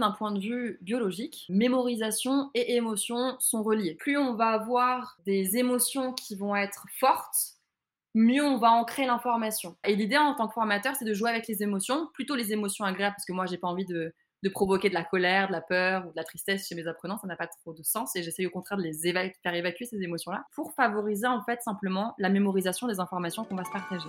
D'un point de vue biologique, mémorisation et émotion sont reliées. Plus on va avoir des émotions qui vont être fortes, mieux on va ancrer l'information. Et l'idée en tant que formateur, c'est de jouer avec les émotions, plutôt les émotions agréables, parce que moi, j'ai pas envie de, provoquer de la colère, de la peur ou de la tristesse chez mes apprenants, ça n'a pas trop de sens et j'essaye au contraire de les faire évacuer ces émotions-là pour favoriser en fait simplement la mémorisation des informations qu'on va se partager.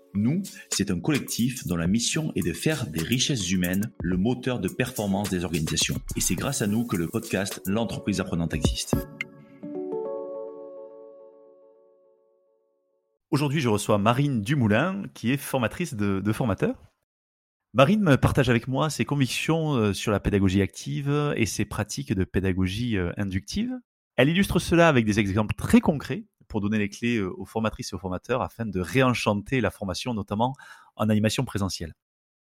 Nous, c'est un collectif dont la mission est de faire des richesses humaines le moteur de performance des organisations. Et c'est grâce à nous que le podcast L'entreprise apprenante existe. Aujourd'hui, je reçois Marine Dumoulin, qui est formatrice de, formateurs. Marine partage avec moi ses convictions euh, sur la pédagogie active et ses pratiques de pédagogie euh, inductive. Elle illustre cela avec des exemples très concrets pour donner les clés euh, aux formatrices et aux formateurs afin de réenchanter la formation, notamment en animation présentielle.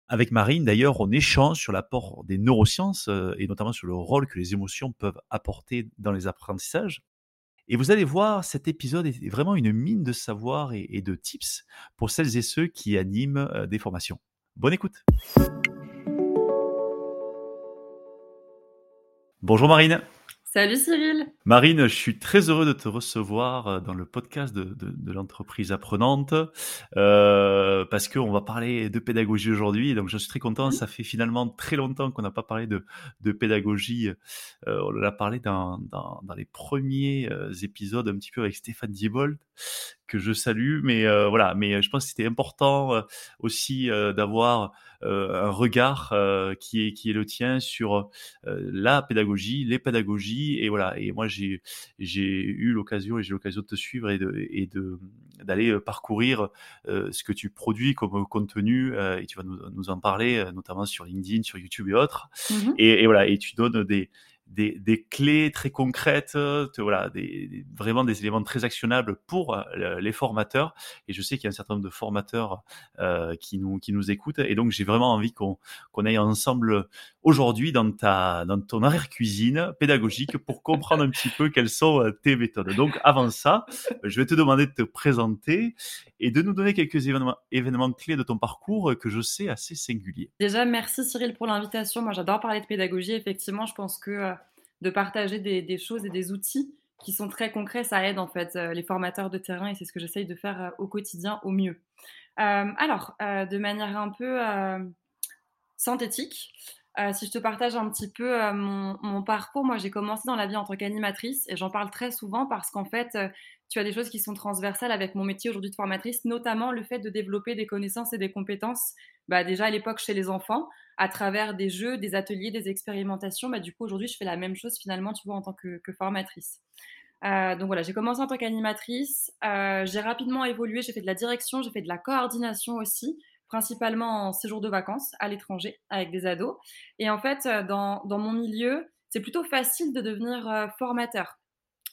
Avec Marine, d'ailleurs, on échange sur l'apport des neurosciences euh, et notamment sur le rôle que les émotions peuvent apporter dans les apprentissages. Et vous allez voir, cet épisode est vraiment une mine de savoir et de tips pour celles et ceux qui animent euh, des formations. Bonne écoute. Bonjour Marine. Salut Cyril. Marine, je suis très heureux de te recevoir euh, dans le podcast de, de, l'entreprise apprenante euh, parce qu'on va parler de pédagogie aujourd'hui. Donc je suis très content. Mmh. Ça fait finalement très longtemps qu'on n'a pas parlé de, de pédagogie. Euh, on l'a parlé dans, dans, dans, les premiers euh, épisodes un petit peu avec Stéphane Diebold que je salue. Mais euh, voilà, mais je pense que c'était important aussi d'avoir un regard qui est qui est le tien sur la pédagogie, les pédagogies et voilà. Et moi, j'ai j'ai eu l'occasion et j'ai l'occasion de te suivre et de et de d'aller euh, parcourir euh, ce que tu produis comme contenu euh, et tu vas nous, nous en parler notamment sur LinkedIn, sur YouTube et autres. Mmh et, et, voilà. Et tu donnes des des, des, clés très concrètes, voilà, des, vraiment des éléments très actionnables pour euh, les formateurs. Et je sais qu'il y a un certain nombre de formateurs euh, qui, nous, qui nous écoutent. Et donc, j'ai vraiment envie qu'on qu'on aille ensemble aujourd'hui dans, ta, dans ton arrière-cuisine pédagogique pour comprendre un petit peu quelles sont euh, tes méthodes. Donc, avant ça, je vais te demander de te présenter et de nous donner quelques événements, clés de ton parcours que je sais assez singulier. Déjà, merci Cyril pour l'invitation. Moi, j'adore parler de pédagogie. Effectivement, je pense que de partager des, choses et des outils qui sont très concrets. Ça aide en fait euh, les formateurs de terrain et c'est ce que j'essaye de faire euh, au quotidien au mieux. Euh, alors, de manière un peu synthétique, si je te partage un petit peu mon, parcours, moi j'ai commencé dans la vie en tant qu'animatrice et j'en parle très souvent parce qu'en fait, tu as des choses qui sont transversales avec mon métier aujourd'hui de formatrice, notamment le fait de développer des connaissances et des compétences, bah, déjà à l'époque chez les enfants, à travers des jeux, des ateliers, des expérimentations. Bah, du coup, aujourd'hui, je fais la même chose finalement, tu vois, en tant que, formatrice. Euh, donc voilà, j'ai commencé en tant qu'animatrice. Euh, j'ai rapidement évolué. J'ai fait de la direction, j'ai fait de la coordination aussi, principalement en séjour de vacances à l'étranger avec des ados. Et en fait, euh, dans, mon milieu, c'est plutôt facile de devenir formateur.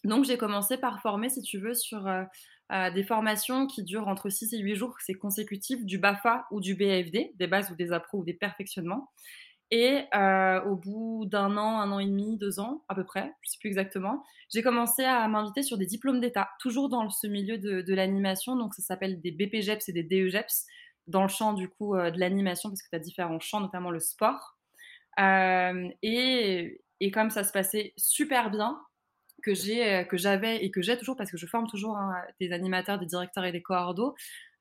Donc j'ai commencé par former, si tu veux, sur des formations qui durent entre 6 et 8 jours, c'est consécutif, du BAFA ou du BAFD, des bases ou des appros ou des perfectionnements. Et euh, au bout d'un an, un an et demi, deux ans à peu près, je ne sais plus exactement, j'ai commencé à m'inviter sur des diplômes d'État, toujours dans ce milieu de, l'animation. Donc ça s'appelle des BPGEPS et des DEGEPS, dans le champ du coup euh, de l'animation, parce que tu as différents champs, notamment le sport. Euh, et, et, comme ça se passait super bien, que j'ai, euh, que j'avais et que j'ai toujours parce que je forme toujours hein, des animateurs, des directeurs et des coordos.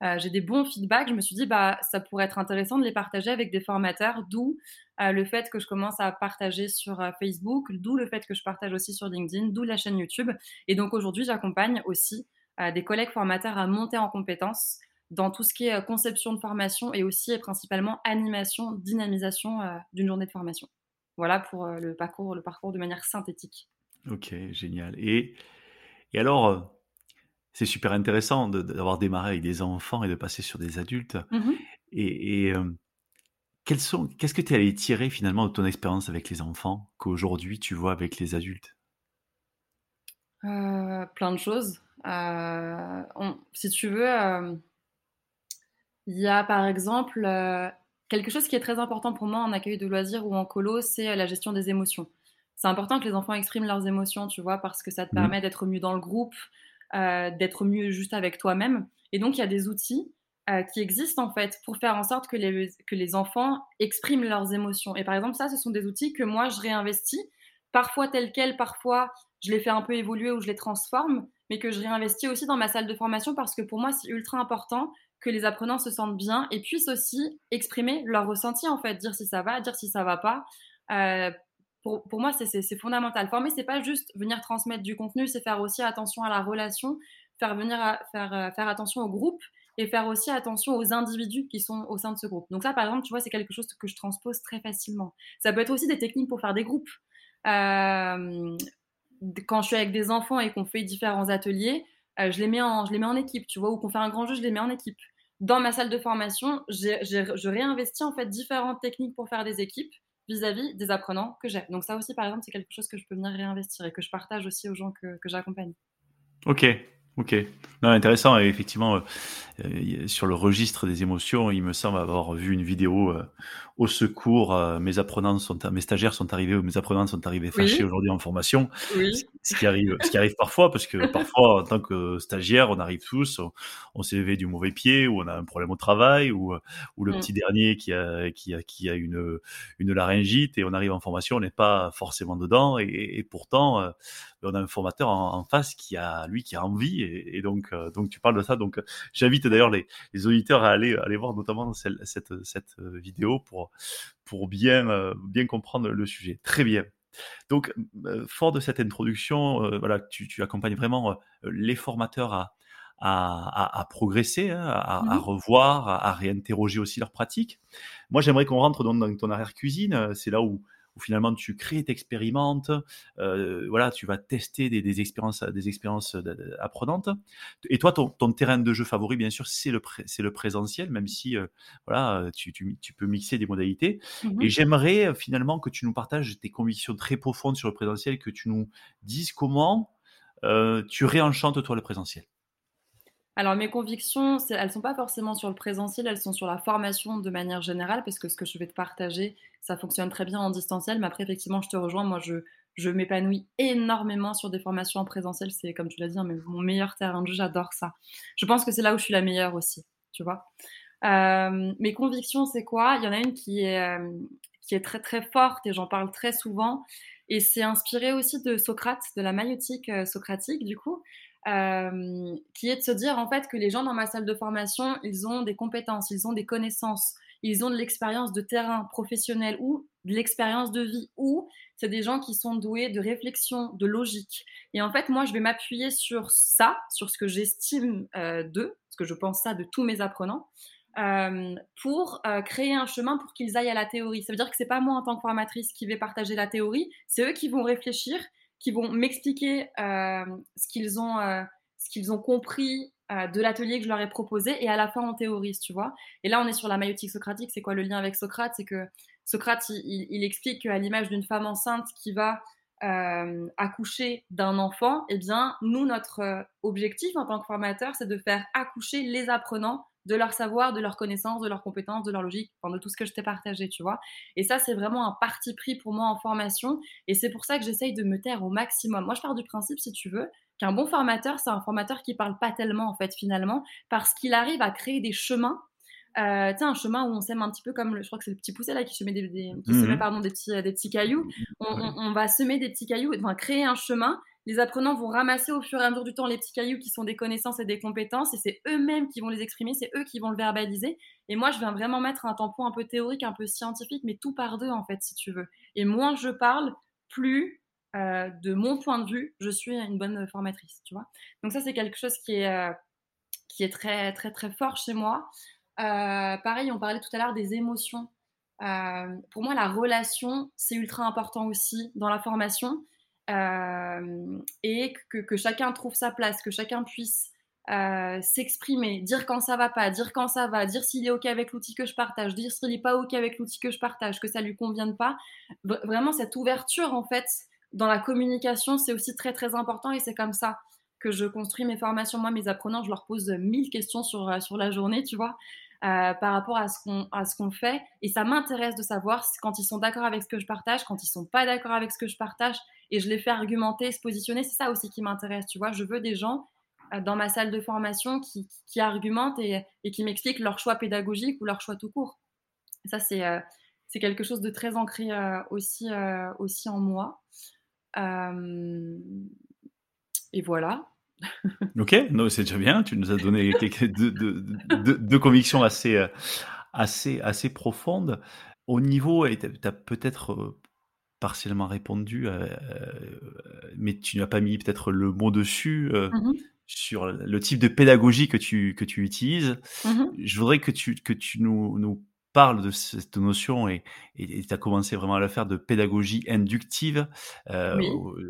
Euh, j'ai des bons feedbacks. Je me suis dit bah ça pourrait être intéressant de les partager avec des formateurs. D'où le fait que je commence à partager sur Facebook, d'où le fait que je partage aussi sur LinkedIn, d'où la chaîne YouTube. Et donc aujourd'hui j'accompagne aussi des collègues formateurs à monter en compétences dans tout ce qui est conception de formation et aussi et principalement animation, dynamisation d'une journée de formation. Voilà pour le parcours, le parcours de manière synthétique. Ok, génial. Et, et alors, euh, c'est super intéressant d'avoir démarré avec des enfants et de passer sur des adultes. Mmh et, et euh, sont, qu'est-ce que tu es allé tirer finalement de ton expérience avec les enfants qu'aujourd'hui tu vois avec les adultes? Euh, Plein de choses. Euh, si tu veux, il y a par exemple quelque chose qui est très important pour moi en accueil de loisirs ou en colo, c'est la gestion des émotions. C'est important que les enfants expriment leurs émotions, tu vois, parce que ça te mmh. permet d'être mieux dans le groupe, d'être mieux juste avec toi-même. Et donc, il y a des outils euh, qui existent en fait pour faire en sorte que les, que les enfants expriment leurs émotions. Et par exemple, ça, ce sont des outils que moi, je réinvestis, parfois tels quels, parfois je les fais un peu évoluer ou je les transforme, mais que je réinvestis aussi dans ma salle de formation parce que pour moi, c'est ultra important que les apprenants se sentent bien et puissent aussi exprimer leur ressenti en fait, dire si ça va, dire si ça va pas. Euh, pour, pour, moi, c'est fondamental. Former, c'est pas juste venir transmettre du contenu, c'est faire aussi attention à la relation, faire venir à, faire, euh, faire attention au groupe et faire aussi attention aux individus qui sont au sein de ce groupe. Donc ça, par exemple, tu vois, c'est quelque chose que je transpose très facilement. Ça peut être aussi des techniques pour faire des groupes. Euh, quand je suis avec des enfants et qu'on fait différents ateliers, euh, je, les mets en, je les mets en équipe, tu vois, ou qu'on fait un grand jeu, je les mets en équipe. Dans ma salle de formation, je réinvestis en fait différentes techniques pour faire des équipes vis-à-vis des apprenants que j'ai. Donc ça aussi, par exemple, c'est quelque chose que je peux venir réinvestir et que je partage aussi aux gens que, que j'accompagne. Ok, Ok, non, intéressant. Et effectivement, euh, euh, sur le registre des émotions, il me semble avoir vu une vidéo euh, au secours. mes apprenants sont, mes stagiaires sont arrivés, mes apprenants sont arrivés fâchés aujourd'hui en formation. Ce qui arrive, ce qui arrive parfois, parce que parfois, en tant que stagiaire, on arrive tous, on, s'est levé du mauvais pied, ou on a un problème au travail, ou, ou le mmh. petit dernier qui a, qui a, qui a une, une laryngite, et on arrive en formation, on n'est pas forcément dedans, et, et pourtant, on a un formateur en, face qui a lui qui a envie et, donc euh, donc tu parles de ça donc j'invite d'ailleurs les, auditeurs à aller aller voir notamment cette, cette, euh, vidéo pour pour bien euh, bien comprendre le sujet très bien donc fort de cette introduction voilà tu, accompagnes vraiment les formateurs à à, progresser, hein, à, mmh revoir, à, réinterroger aussi leurs pratiques. Moi, j'aimerais qu'on rentre dans, dans ton arrière cuisine. C'est là où, où finalement tu crées, t'expérimentes, euh, voilà, tu vas tester des, expériences, des expériences apprenantes. Et toi, ton, terrain de jeu favori, bien sûr, c'est le, présentiel, même si euh, voilà, tu, peux mixer des modalités. Mmh Et j'aimerais euh, finalement que tu nous partages tes convictions très profondes sur le présentiel, que tu nous dises comment tu réenchantes toi le présentiel. Alors mes convictions, elles sont pas forcément sur le présentiel, elles sont sur la formation de manière générale, parce que ce que je vais te partager, ça fonctionne très bien en distanciel, mais après effectivement, je te rejoins, moi je, je m'épanouis énormément sur des formations en présentiel, c'est comme tu l'as dit, hein, mon meilleur terrain de jeu, j'adore ça. Je pense que c'est là où je suis la meilleure aussi, tu vois. Euh, mes convictions, c'est quoi? Il y en a une qui est, euh, qui est très très forte et j'en parle très souvent, et c'est inspiré aussi de Socrate, de la maïotique euh, socratique du coup. Euh, qui est de se dire en fait que les gens dans ma salle de formation, ils ont des compétences, ils ont des connaissances, ils ont de l'expérience de terrain professionnel ou de l'expérience de vie, ou c'est des gens qui sont doués de réflexion, de logique. Et en fait, moi, je vais m'appuyer sur ça, sur ce que j'estime euh, d'eux, ce que je pense ça de tous mes apprenants, euh, pour créer un chemin pour qu'ils aillent à la théorie. Ça veut dire que c'est pas moi en tant que formatrice qui vais partager la théorie, c'est eux qui vont réfléchir qui vont m'expliquer euh, ce qu'ils ont, euh, ont compris euh, de l'atelier que je leur ai proposé et à la fin on théorise, tu vois. Et là on est sur la maïotique socratique. C'est quoi le lien avec Socrate? C'est que Socrate il, il, explique qu'à l'image d'une femme enceinte qui va accoucher d'un enfant, eh bien nous notre objectif en tant que formateur c'est de faire accoucher les apprenants de leur savoir, de leur connaissance, de leurs compétences, de leur logique, enfin, de tout ce que je t'ai partagé, tu vois. Et ça, c'est vraiment un parti pris pour moi en formation. Et c'est pour ça que j'essaye de me taire au maximum. Moi, je pars du principe, si tu veux, qu'un bon formateur, c'est un formateur qui parle pas tellement, en fait, finalement, parce qu'il arrive à créer des chemins euh, tu sais, un chemin où on sème un petit peu comme, le, je crois que c'est le petit poussé là qui, semet des, qui mmh pardon, des, petits, des petits cailloux. On, on, va semer des petits cailloux, enfin créer un chemin les apprenants vont ramasser au fur et à mesure du temps les petits cailloux qui sont des connaissances et des compétences, et c'est eux-mêmes qui vont les exprimer, c'est eux qui vont le verbaliser. Et moi, je viens vraiment mettre un tampon un peu théorique, un peu scientifique, mais tout par deux, en fait, si tu veux. Et moins je parle, plus, euh, de mon point de vue, je suis une bonne formatrice, tu vois. Donc ça, c'est quelque chose qui est, euh, qui est très, très, très fort chez moi. Euh, pareil, on parlait tout à l'heure des émotions. pour moi, la relation, c'est ultra important aussi dans la formation. Euh, et que, chacun trouve sa place, que chacun puisse s'exprimer, dire quand ça va pas, dire quand ça va, dire s'il est OK avec l'outil que je partage, dire s'il n'est pas OK avec l'outil que je partage, que ça lui convienne pas. vraiment, cette ouverture, en fait, dans la communication, c'est aussi très, très important et c'est comme ça que je construis mes formations. Moi, mes apprenants, je leur pose mille questions sur, sur la journée, tu vois. Euh, par rapport à ce qu'on à fait et ça m'intéresse de savoir quand ils sont d'accord avec ce que je partage quand ils sont pas d'accord avec ce que je partage et je les fais argumenter se positionner. C'est ça aussi qui m'intéresse tu vois. Je veux des gens euh, dans ma salle de formation qui, qui argumentent et, et qui m'expliquent leur choix pédagogique ou leur choix tout court. Ça c'est euh, c'est quelque chose de très ancré aussi aussi en moi. Et voilà. Ok, c'est déjà bien. Tu nous as donné deux, convictions assez, euh, assez, assez profondes. Au niveau, tu as, peut-être euh, partiellement répondu, euh, mais tu n'as pas mis peut-être le mot dessus mmh sur le type de pédagogie que tu, que tu utilises. Mmh Je voudrais que tu, que tu nous, nous parle de cette notion et tu as commencé vraiment à le faire de pédagogie inductive. Euh,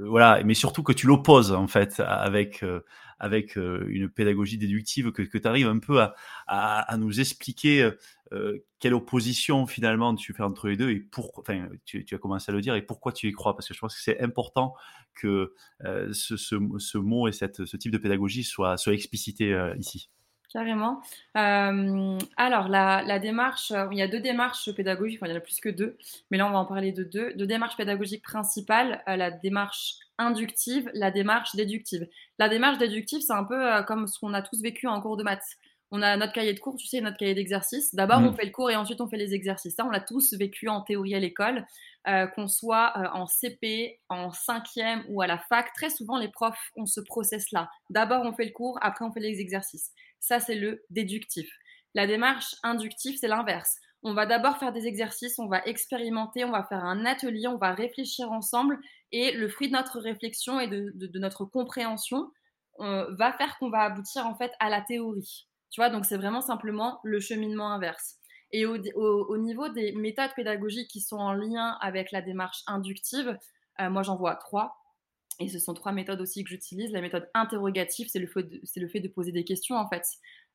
voilà, mais surtout que tu l'opposes en fait avec, euh, avec euh, une pédagogie déductive, que, que tu arrives un peu à, à, nous expliquer quelle opposition finalement tu fais entre les deux et pour, enfin, tu, as commencé à le dire et pourquoi tu y crois, parce que je pense que c'est important que ce, ce, mot et ce type de pédagogie soit, soit explicité ici. Carrément. Euh, alors, la, démarche, euh, il y a deux démarches pédagogiques, enfin, il y en a plus que deux, mais là, on va en parler de deux. Deux démarches pédagogiques principales, euh, la démarche inductive, la démarche déductive. La démarche déductive, c'est un peu comme ce qu'on a tous vécu en cours de maths. On a notre cahier de cours, tu sais, notre cahier d'exercice. D'abord, on mm. fait le cours et ensuite, on fait les exercices. Ça, on l'a tous vécu en théorie à l'école, qu'on soit en CP, en cinquième ou à la fac. Très souvent, les profs ont ce process-là. D'abord, on fait le cours, après, on fait les exercices. Ça, c'est le déductif. La démarche inductive, c'est l'inverse. On va d'abord faire des exercices, on va expérimenter, on va faire un atelier, on va réfléchir ensemble et le fruit de notre réflexion et de, notre compréhension euh, va faire qu'on va aboutir en fait à la théorie. Tu vois, donc c'est vraiment simplement le cheminement inverse. Et au, niveau des méthodes pédagogiques qui sont en lien avec la démarche inductive, euh, moi j'en vois trois. Et ce sont trois méthodes aussi que j'utilise. La méthode interrogative, c'est le, fait de, poser des questions en fait.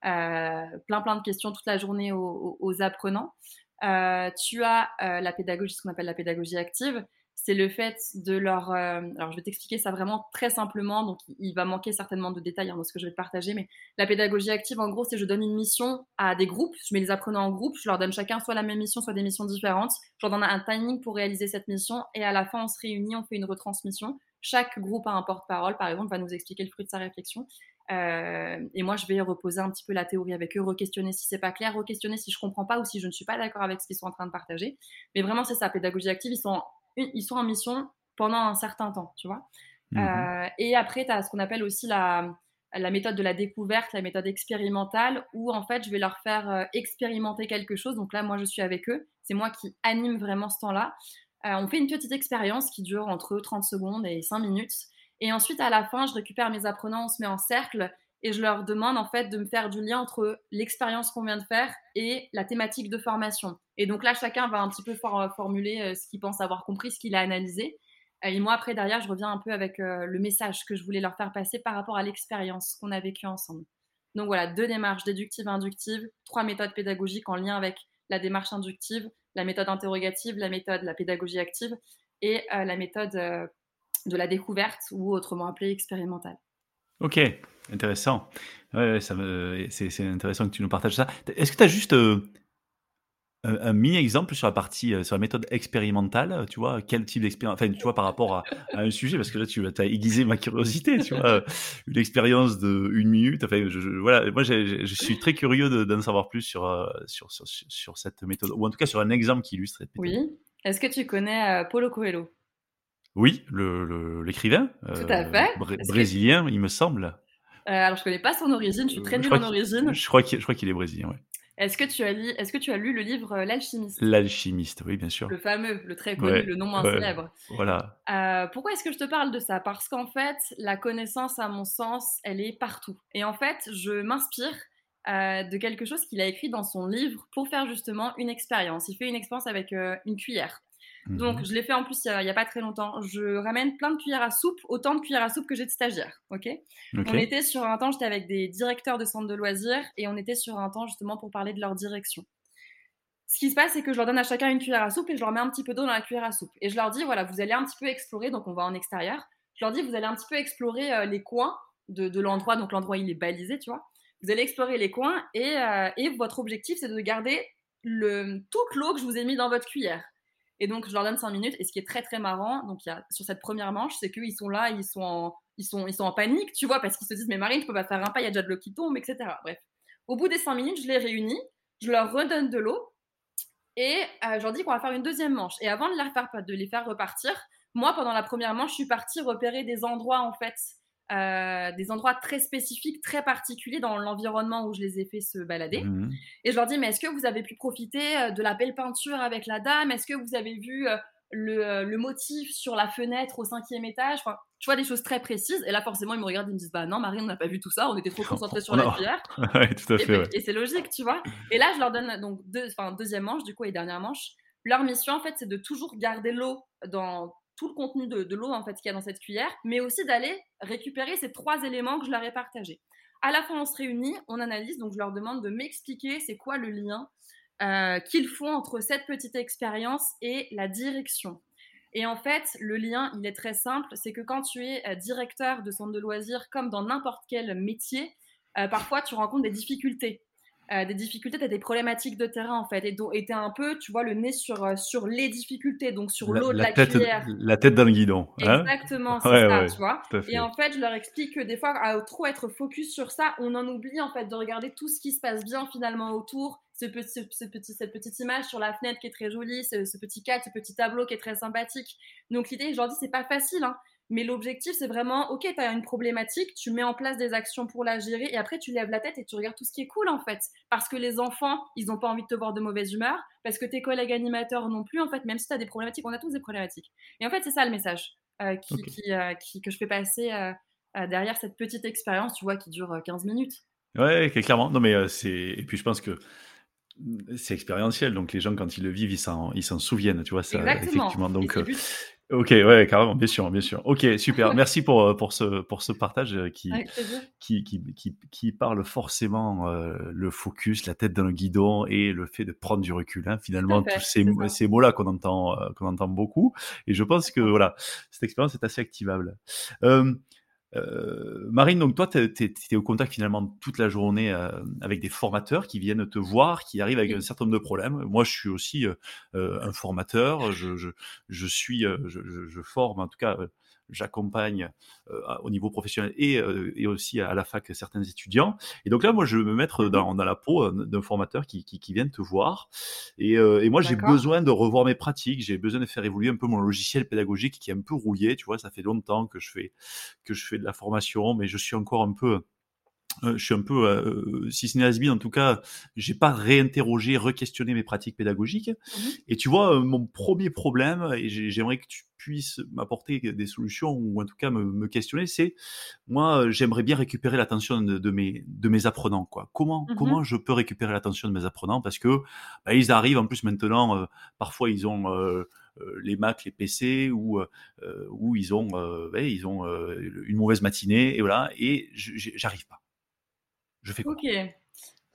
Euh, plein plein de questions toute la journée aux, apprenants. Euh, tu as la pédagogie, ce qu'on appelle la pédagogie active. C'est le fait de leur... alors je vais t'expliquer ça vraiment très simplement, donc il va manquer certainement de détails hein, dans ce que je vais te partager, mais la pédagogie active, en gros, c'est je donne une mission à des groupes, je mets les apprenants en groupe, je leur donne chacun soit la même mission, soit des missions différentes, je leur donne un timing pour réaliser cette mission, et à la fin, on se réunit, on fait une retransmission chaque groupe a un porte-parole, par exemple, va nous expliquer le fruit de sa réflexion. Euh, et moi, je vais reposer un petit peu la théorie avec eux, re-questionner si c'est pas clair, re-questionner si je comprends pas ou si je ne suis pas d'accord avec ce qu'ils sont en train de partager. Mais vraiment, c'est ça, pédagogie active, ils sont, ils sont en mission pendant un certain temps, tu vois. Mmh euh, et après, tu as ce qu'on appelle aussi la, la méthode de la découverte, la méthode expérimentale, où en fait, je vais leur faire euh, expérimenter quelque chose. Donc là, moi, je suis avec eux. C'est moi qui anime vraiment ce temps-là. Euh, on fait une petite expérience qui dure entre 30 secondes et 5 minutes. Et ensuite, à la fin, je récupère mes apprenants, on se met en cercle et je leur demande en fait de me faire du lien entre l'expérience qu'on vient de faire et la thématique de formation. Et donc là, chacun va un petit peu formuler euh, ce qu'il pense avoir compris, ce qu'il a analysé. Et moi, après, derrière, je reviens un peu avec euh, le message que je voulais leur faire passer par rapport à l'expérience qu'on a vécue ensemble. Donc voilà, deux démarches déductives et inductives, trois méthodes pédagogiques en lien avec la démarche inductive, la méthode interrogative, la méthode, la pédagogie active et euh, la méthode euh, de la découverte ou autrement appelée expérimentale. Ok, intéressant. Ouais, ça c'est, intéressant que tu nous partages ça. Est-ce que tu as juste euh, un, mini-exemple sur la partie, sur la méthode expérimentale, tu vois, quel type d'expérience, enfin, tu vois, par rapport à, un sujet, parce que là, tu as aiguisé ma curiosité, tu vois, une expérience de une minute, enfin, je, voilà, moi, je suis très curieux d'en savoir plus sur, sur, sur, sur, cette méthode, ou en tout cas sur un exemple qui illustre cette méthode. Oui. Est-ce que tu connais Paulo Coelho? Oui, l'écrivain. Le, tout à fait. brésilien, il me semble. Alors, je connais pas son origine, je suis très nulle en origine. Je crois qu'il est brésilien, ouais. Est-ce que, tu as lu, est-ce que tu as lu le livre euh, L'alchimiste? L'alchimiste, oui, bien sûr. Le fameux, le très connu, le non moins célèbre. Voilà. Euh, pourquoi est-ce que je te parle de ça? Parce qu'en fait, la connaissance, à mon sens, elle est partout. Et en fait, je m'inspire euh, de quelque chose qu'il a écrit dans son livre pour faire justement une expérience. Il fait une expérience avec une cuillère. Donc, Mmh je l'ai fait en plus il n'y a, pas très longtemps. Je ramène plein de cuillères à soupe, autant de cuillères à soupe que j'ai de stagiaires. ok? On était sur un temps, j'étais avec des directeurs de centres de loisirs et on était sur un temps justement pour parler de leur direction. Ce qui se passe, c'est que je leur donne à chacun une cuillère à soupe et je leur mets un petit peu d'eau dans la cuillère à soupe. Et je leur dis, voilà, vous allez un petit peu explorer, donc on va en extérieur. Je leur dis, vous allez un petit peu explorer euh, les coins de, l'endroit, donc l'endroit il est balisé, tu vois. Vous allez explorer les coins et, euh, et votre objectif, c'est de garder le, toute l'eau que je vous ai mis dans votre cuillère. Et donc, je leur donne 5 minutes. Et ce qui est très, très marrant, donc, sur cette première manche, c'est qu'ils sont là, ils sont, en, ils, sont, ils sont en panique, tu vois, parce qu'ils se disent, mais Marine, tu peux pas faire un pas, il y a déjà de l'eau qui tombe, etc. Bref. Au bout des 5 minutes, je les réunis, je leur redonne de l'eau et euh, je leur dis qu'on va faire une deuxième manche. Et avant de faire, de les faire repartir, moi, pendant la première manche, je suis partie repérer des endroits, en fait, euh, des endroits très spécifiques, très particuliers dans l'environnement où je les ai fait se balader. Mmh et je leur dis, mais est-ce que vous avez pu profiter euh, de la belle peinture avec la dame? Est-ce que vous avez vu euh, le, motif sur la fenêtre au cinquième étage? Enfin, Tu vois, des choses très précises. Et là, forcément, ils me regardent, ils me disent, bah non, Marie, on n'a pas vu tout ça, on était trop concentrés sur la cuillère. tout à fait, et, c'est logique, tu vois. Et là, je leur donne donc deux, deuxième manche, du coup, et dernière manche. Leur mission, en fait, c'est de toujours garder l'eau dans tout le contenu de, l'eau en fait qu'il y a dans cette cuillère, mais aussi d'aller récupérer ces trois éléments que je leur ai partagés. À la fin, on se réunit, on analyse, donc je leur demande de m'expliquer c'est quoi le lien euh, qu'ils font entre cette petite expérience et la direction. Et en fait, le lien, il est très simple, c'est que quand tu es euh, directeur de centre de loisirs, comme dans n'importe quel métier, euh, parfois tu rencontres des difficultés. Euh, des difficultés, tu as des problématiques de terrain en fait. Et tu un peu, tu vois, le nez sur, euh, sur les difficultés, donc sur l'eau de la, tête, cuillère. La tête dans le guidon. Hein Exactement, c'est ça, tu vois. Et en fait, je leur explique que des fois, à trop être focus sur ça, on en oublie en fait de regarder tout ce qui se passe bien finalement autour. Ce petit, ce petit, cette petite image sur la fenêtre qui est très jolie, ce, ce petit cadre, ce petit tableau qui est très sympathique. Donc l'idée, je leur dis, c'est pas facile, hein, mais l'objectif, c'est vraiment, ok, tu as une problématique, tu mets en place des actions pour la gérer, et après, tu lèves la tête et tu regardes tout ce qui est cool, en fait. Parce que les enfants, ils n'ont pas envie de te voir de mauvaise humeur, parce que tes collègues animateurs non plus, en fait, même si tu as des problématiques, on a tous des problématiques. Et en fait, c'est ça le message euh, euh, qui, que je fais passer euh, derrière cette petite expérience, tu vois, qui dure 15 minutes. Ouais, clairement. Non, mais c'est. Et puis, je pense que c'est expérientiel, donc les gens quand ils le vivent, ils s'en souviennent, tu vois ça. Exactement. Effectivement, donc Ok, ouais, carrément, bien sûr, bien sûr. Ok, super. Merci pour, euh, pour, ce, pour ce partage euh, qui, qui, qui, qui, qui, parle forcément euh, le focus, la tête dans le guidon et le fait de prendre du recul. Hein. Finalement, tous ces, ces mots-là qu'on entend, qu'on entend beaucoup. Et je pense que voilà, cette expérience est assez activable. Euh, euh, Marine, donc toi, tu es, au contact finalement toute la journée euh, avec des formateurs qui viennent te voir, qui arrivent avec un certain nombre de problèmes. Moi, je suis aussi euh, un formateur. Je, je, je suis, je, je, forme en tout cas j'accompagne euh, au niveau professionnel et, euh, et, aussi à la fac certains étudiants. Et donc là, moi, je veux me mettre dans, dans la peau euh, d'un formateur qui, qui, qui, vient te voir. Et, et moi, j'ai besoin de revoir mes pratiques, j'ai besoin de faire évoluer un peu mon logiciel pédagogique qui est un peu rouillé. Tu vois, ça fait longtemps que je fais, que je fais de la formation, mais je suis encore un peu euh, je suis un peu, euh, si ce n'est has en tout cas, j'ai pas réinterrogé, re-questionné mes pratiques pédagogiques. Mmh et tu vois, euh, mon premier problème, et j'aimerais que tu puisses m'apporter des solutions ou en tout cas me, me questionner, c'est moi, j'aimerais bien récupérer l'attention de, de, mes de mes apprenants. Quoi. Comment mmh comment je peux récupérer l'attention de mes apprenants? Parce que bah, ils arrivent en plus maintenant, parfois ils ont les Mac, les PC, ou où ils ont, ils ont une mauvaise matinée, et voilà, et j'arrive pas. Je fais quoi? Ok.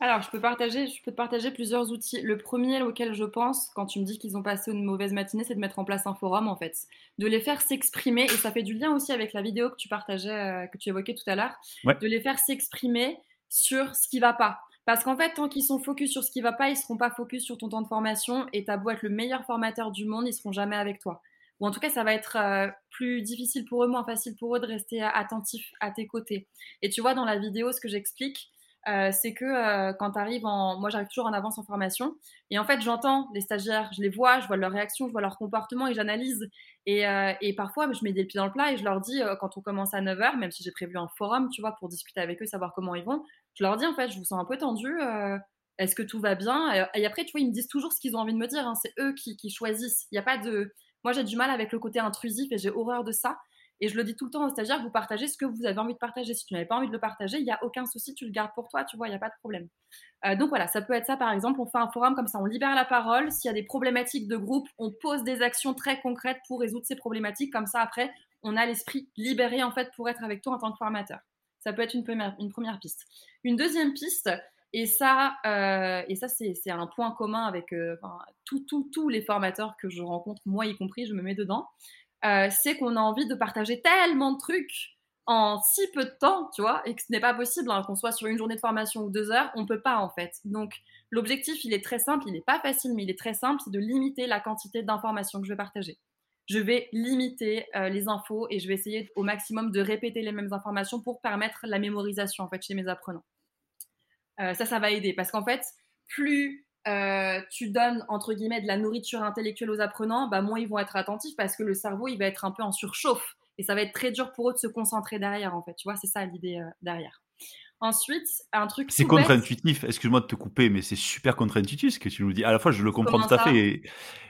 Alors, je peux, partager, je peux te partager plusieurs outils. Le premier auquel je pense, quand tu me dis qu'ils ont passé une mauvaise matinée, c'est de mettre en place un forum, en fait. De les faire s'exprimer, et ça fait du lien aussi avec la vidéo que tu partageais, euh, que tu évoquais tout à l'heure, de les faire s'exprimer sur ce qui va pas. Parce qu'en fait, tant qu'ils sont focus sur ce qui va pas, ils seront pas focus sur ton temps de formation, et ta beau être le meilleur formateur du monde, ils seront jamais avec toi. Ou en tout cas, ça va être euh, plus difficile pour eux, moins facile pour eux de rester attentifs à tes côtés. Et tu vois, dans la vidéo, ce que j'explique, euh, c'est que euh, quand tu arrives en. Moi, j'arrive toujours en avance en formation. Et en fait, j'entends les stagiaires, je les vois, je vois leur réaction, je vois leur comportement et j'analyse. Et, euh, et, parfois, je mets des pieds dans le plat et je leur dis, quand on commence à 9h, même si j'ai prévu un forum, tu vois, pour discuter avec eux, savoir comment ils vont, je leur dis, en fait, je vous sens un peu tendu. Est-ce que tout va bien? Et après, tu vois, ils me disent toujours ce qu'ils ont envie de me dire. Hein. C'est eux qui, qui choisissent. Il n'y a pas de. Moi, j'ai du mal avec le côté intrusif et j'ai horreur de ça. Et je le dis tout le temps aux stagiaires, vous partagez ce que vous avez envie de partager. Si tu n'avais pas envie de le partager, il n'y a aucun souci, tu le gardes pour toi, tu vois, il n'y a pas de problème. Euh, donc voilà, ça peut être ça par exemple, on fait un forum comme ça, on libère la parole. S'il y a des problématiques de groupe, on pose des actions très concrètes pour résoudre ces problématiques. Comme ça, après, on a l'esprit libéré en fait pour être avec toi en tant que formateur. Ça peut être une première, une première piste. Une deuxième piste, et ça, euh, et ça c'est un point commun avec euh, tous les formateurs que je rencontre, moi y compris, je me mets dedans, euh, c'est qu'on a envie de partager tellement de trucs en si peu de temps, tu vois, et que ce n'est pas possible, hein, qu'on soit sur une journée de formation ou deux heures, on peut pas en fait. Donc l'objectif, il est très simple, il n'est pas facile, mais il est très simple, c'est de limiter la quantité d'informations que je vais partager. Je vais limiter les infos et je vais essayer au maximum de répéter les mêmes informations pour permettre la mémorisation en fait chez mes apprenants. Euh, ça, ça va aider parce qu'en fait, plus euh, tu donnes entre guillemets de la nourriture intellectuelle aux apprenants, bah, moins ils vont être attentifs parce que le cerveau il va être un peu en surchauffe et ça va être très dur pour eux de se concentrer derrière en fait. Tu vois, c'est ça l'idée euh, derrière. Ensuite, un truc. C'est contre-intuitif. Excuse-moi de te couper, mais c'est super contre-intuitif ce que tu nous dis. À la fois, je le comprends tout à fait. Et,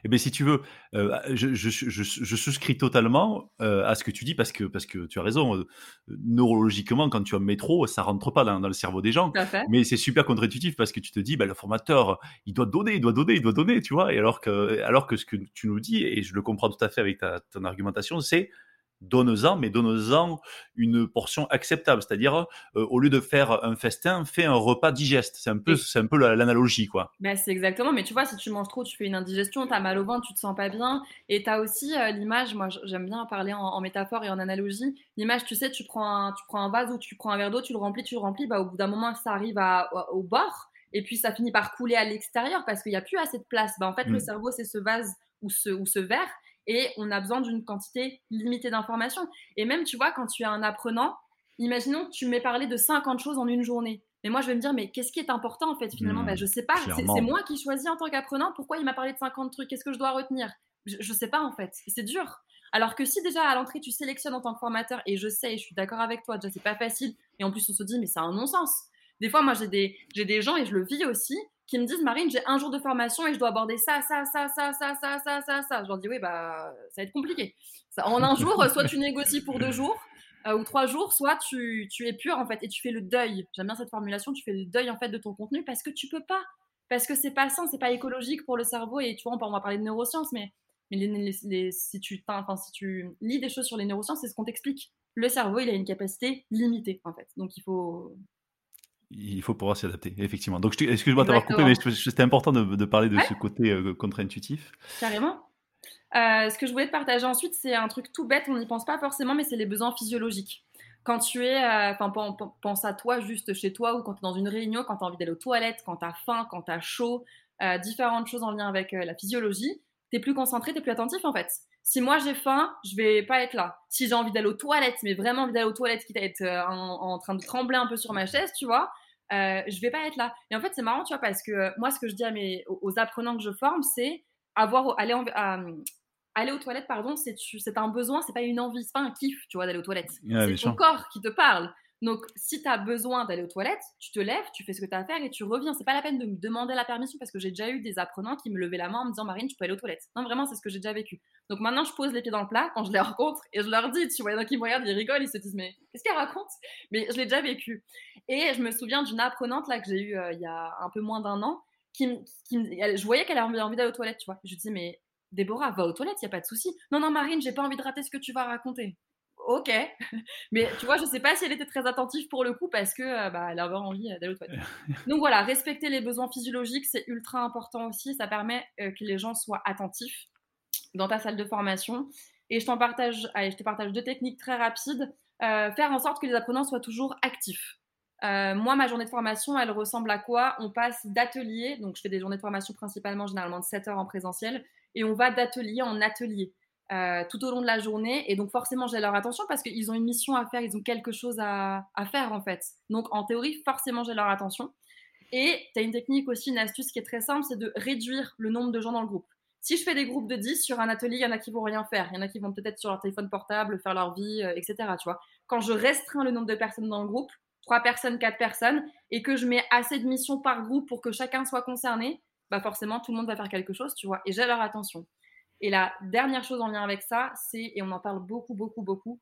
et ben, si tu veux, euh, je, je, je, je, souscris totalement euh, à ce que tu dis parce que, parce que tu as raison. Euh, neurologiquement, quand tu as un métro, ça rentre pas dans, dans le cerveau des gens. Mais c'est super contre-intuitif parce que tu te dis, ben, le formateur, il doit donner, il doit donner, il doit donner, tu vois. Et alors que, alors que ce que tu nous dis, et je le comprends tout à fait avec ta, ton argumentation, c'est donne-en, mais donne-en une portion acceptable. C'est-à-dire, euh, au lieu de faire un festin, fais un repas digeste. C'est un peu, c'est un peu l'analogie, quoi. Ben, c'est exactement. Mais tu vois, si tu manges trop, tu fais une indigestion, tu as mal au ventre, tu te sens pas bien. Et tu as aussi euh, l'image, moi j'aime bien parler en, métaphore et en analogie. L'image, tu sais, tu prends, un, tu prends un vase ou tu prends un verre d'eau, tu le remplis, tu le remplis, bah, au bout d'un moment, ça arrive au bord. Et puis ça finit par couler à l'extérieur parce qu'il n'y a plus assez de place. Bah, en fait, le mmh. cerveau, c'est ce vase ou ce, ou ce verre et on a besoin d'une quantité limitée d'informations. Et même, tu vois, quand tu es un apprenant, imaginons que tu m'aies parlé de 50 choses en une journée. Mais moi, je vais me dire, mais qu'est-ce qui est important en fait finalement Je mmh, ben, Je sais pas, c'est moi qui choisis en tant qu'apprenant. Pourquoi il m'a parlé de 50 trucs Qu'est-ce que je dois retenir? Je, ne sais pas en fait. C'est dur. Alors que si déjà à l'entrée tu sélectionnes en tant que formateur, et je sais, je suis d'accord avec toi, déjà c'est pas facile, et en plus on se dit, mais c'est un non-sens. Des fois, moi j'ai des, j'ai des gens, et je le vis aussi, qui me disent Marine, j'ai un jour de formation et je dois aborder ça, ça, ça, ça, ça, ça, ça, ça, ça. Je leur dis oui, bah, ça va être compliqué. en un jour, soit tu négocies pour deux jours ou trois jours, soit tu, tu, es pur en fait et tu fais le deuil. J'aime bien cette formulation, tu fais le deuil en fait de ton contenu parce que tu peux pas. Parce que c'est pas sain, c'est pas écologique pour le cerveau. Et tu vois, on va parler de neurosciences, mais, mais si, tu, enfin, si tu lis des choses sur les neurosciences, c'est ce qu'on t'explique. Le cerveau, il a une capacité limitée en fait. Donc il faut, il faut pouvoir s'y adapter, effectivement. Donc, excuse-moi de t'avoir coupé, mais c'était important de, parler de ce côté euh, contre-intuitif. Carrément. Euh, ce que je voulais te partager ensuite, c'est un truc tout bête, on n'y pense pas forcément, mais c'est les besoins physiologiques. Quand tu es, euh, enfin, pense à toi juste chez toi ou quand tu es dans une réunion, quand tu as envie d'aller aux toilettes, quand tu as faim, quand tu as chaud, différentes choses en lien avec la physiologie, tu es plus concentré, tu es plus attentif en fait. Si moi j'ai faim, je vais pas être là. Si j'ai envie d'aller aux toilettes, mais vraiment envie d'aller aux toilettes, quitte à être en, train de trembler un peu sur ma chaise, tu vois, euh, je vais pas être là. Et en fait, c'est marrant, tu vois, parce que euh, moi, ce que je dis à mes, aux apprenants que je forme, c'est avoir, aller, aller aux toilettes, pardon, c'est un besoin, c'est pas une envie, c'est pas un kiff, tu vois, d'aller aux toilettes. c'est ton corps qui te parle. Donc, si tu as besoin d'aller aux toilettes, tu te lèves, tu fais ce que tu as à faire et tu reviens. C'est pas la peine de me demander la permission parce que j'ai déjà eu des apprenants qui me levaient la main en me disant Marine, tu peux aller aux toilettes. Non, vraiment, c'est ce que j'ai déjà vécu. Donc maintenant, je pose les pieds dans le plat quand je les rencontre et je leur dis, tu vois, il y qui me regardent, ils rigolent, ils se disent Mais qu'est-ce qu'elle raconte? Mais je l'ai déjà vécu. Et je me souviens d'une apprenante là que j'ai eue euh, il y a un peu moins d'un an qui, je voyais qu'elle avait envie d'aller aux toilettes, tu vois. Je lui dis Mais Déborah, va aux toilettes, il n'y a pas de souci. Non, non, Marine, j'ai pas envie de rater ce que tu vas raconter ok. Mais tu vois, je sais pas si elle était très attentive pour le coup parce que euh, bah, elle avait envie d'aller au toilette. Donc voilà, respecter les besoins physiologiques, c'est ultra important aussi. Ça permet euh, que les gens soient attentifs dans ta salle de formation. Et je t'en partage, allez, je te partage deux techniques très rapides. Euh, faire en sorte que les apprenants soient toujours actifs. moi, ma journée de formation, elle ressemble à quoi? On passe d'atelier, donc je fais des journées de formation principalement généralement de 7 heures en présentiel, et on va d'atelier en atelier. Euh, tout au long de la journée. Et donc forcément, j'ai leur attention parce qu'ils ont une mission à faire, ils ont quelque chose à, faire en fait. Donc en théorie, forcément, j'ai leur attention. Et tu as une technique aussi, une astuce qui est très simple, c'est de réduire le nombre de gens dans le groupe. Si je fais des groupes de 10 sur un atelier, il y en a qui vont rien faire. Il y en a qui vont peut-être sur leur téléphone portable faire leur vie, euh, etc. Tu vois. Quand je restreins le nombre de personnes dans le groupe, 3 personnes, 4 personnes, et que je mets assez de missions par groupe pour que chacun soit concerné, bah forcément, tout le monde va faire quelque chose, tu vois. Et j'ai leur attention. Et la dernière chose en lien avec ça, c'est, et on en parle beaucoup, beaucoup, beaucoup,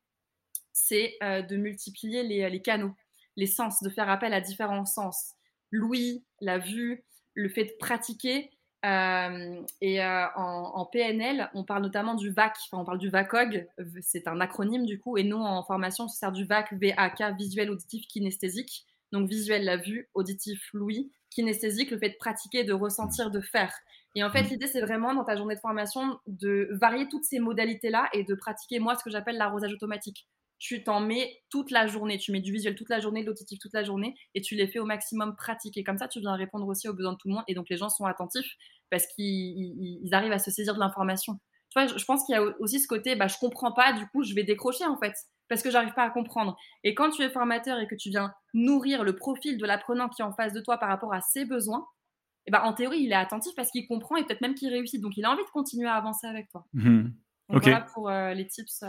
c'est de multiplier les, les canaux, les sens, de faire appel à différents sens. L'ouïe, la vue, le fait de pratiquer euh, et euh, en, PNL, on parle notamment du VAC, enfin, on parle du VACOG, c'est un acronyme du coup, et nous en formation, on se sert du VAC, VAK, visuel, auditif, kinesthésique. Donc visuel, la vue, auditif, l'ouïe, kinesthésique, le fait de pratiquer, de ressentir, de faire. Et en fait, mmh. l'idée, c'est vraiment dans ta journée de formation de varier toutes ces modalités-là et de pratiquer, moi, ce que j'appelle l'arrosage automatique tu t'en mets toute la journée, tu mets du visuel toute la journée, de l'auditif toute la journée, et tu les fais au maximum pratiquer. Comme ça, tu viens répondre aussi aux besoins de tout le monde, et donc les gens sont attentifs parce qu'ils arrivent à se saisir de l'information. Tu vois, je, pense qu'il y a aussi ce côté, bah, je comprends pas, du coup, je vais décrocher en fait, parce que j'arrive pas à comprendre. Et quand tu es formateur et que tu viens nourrir le profil de l'apprenant qui est en face de toi par rapport à ses besoins, et bah, en théorie, il est attentif parce qu'il comprend et peut-être même qu'il réussit. Donc, il a envie de continuer à avancer avec toi. Mmh. Donc, voilà pour euh, les tips.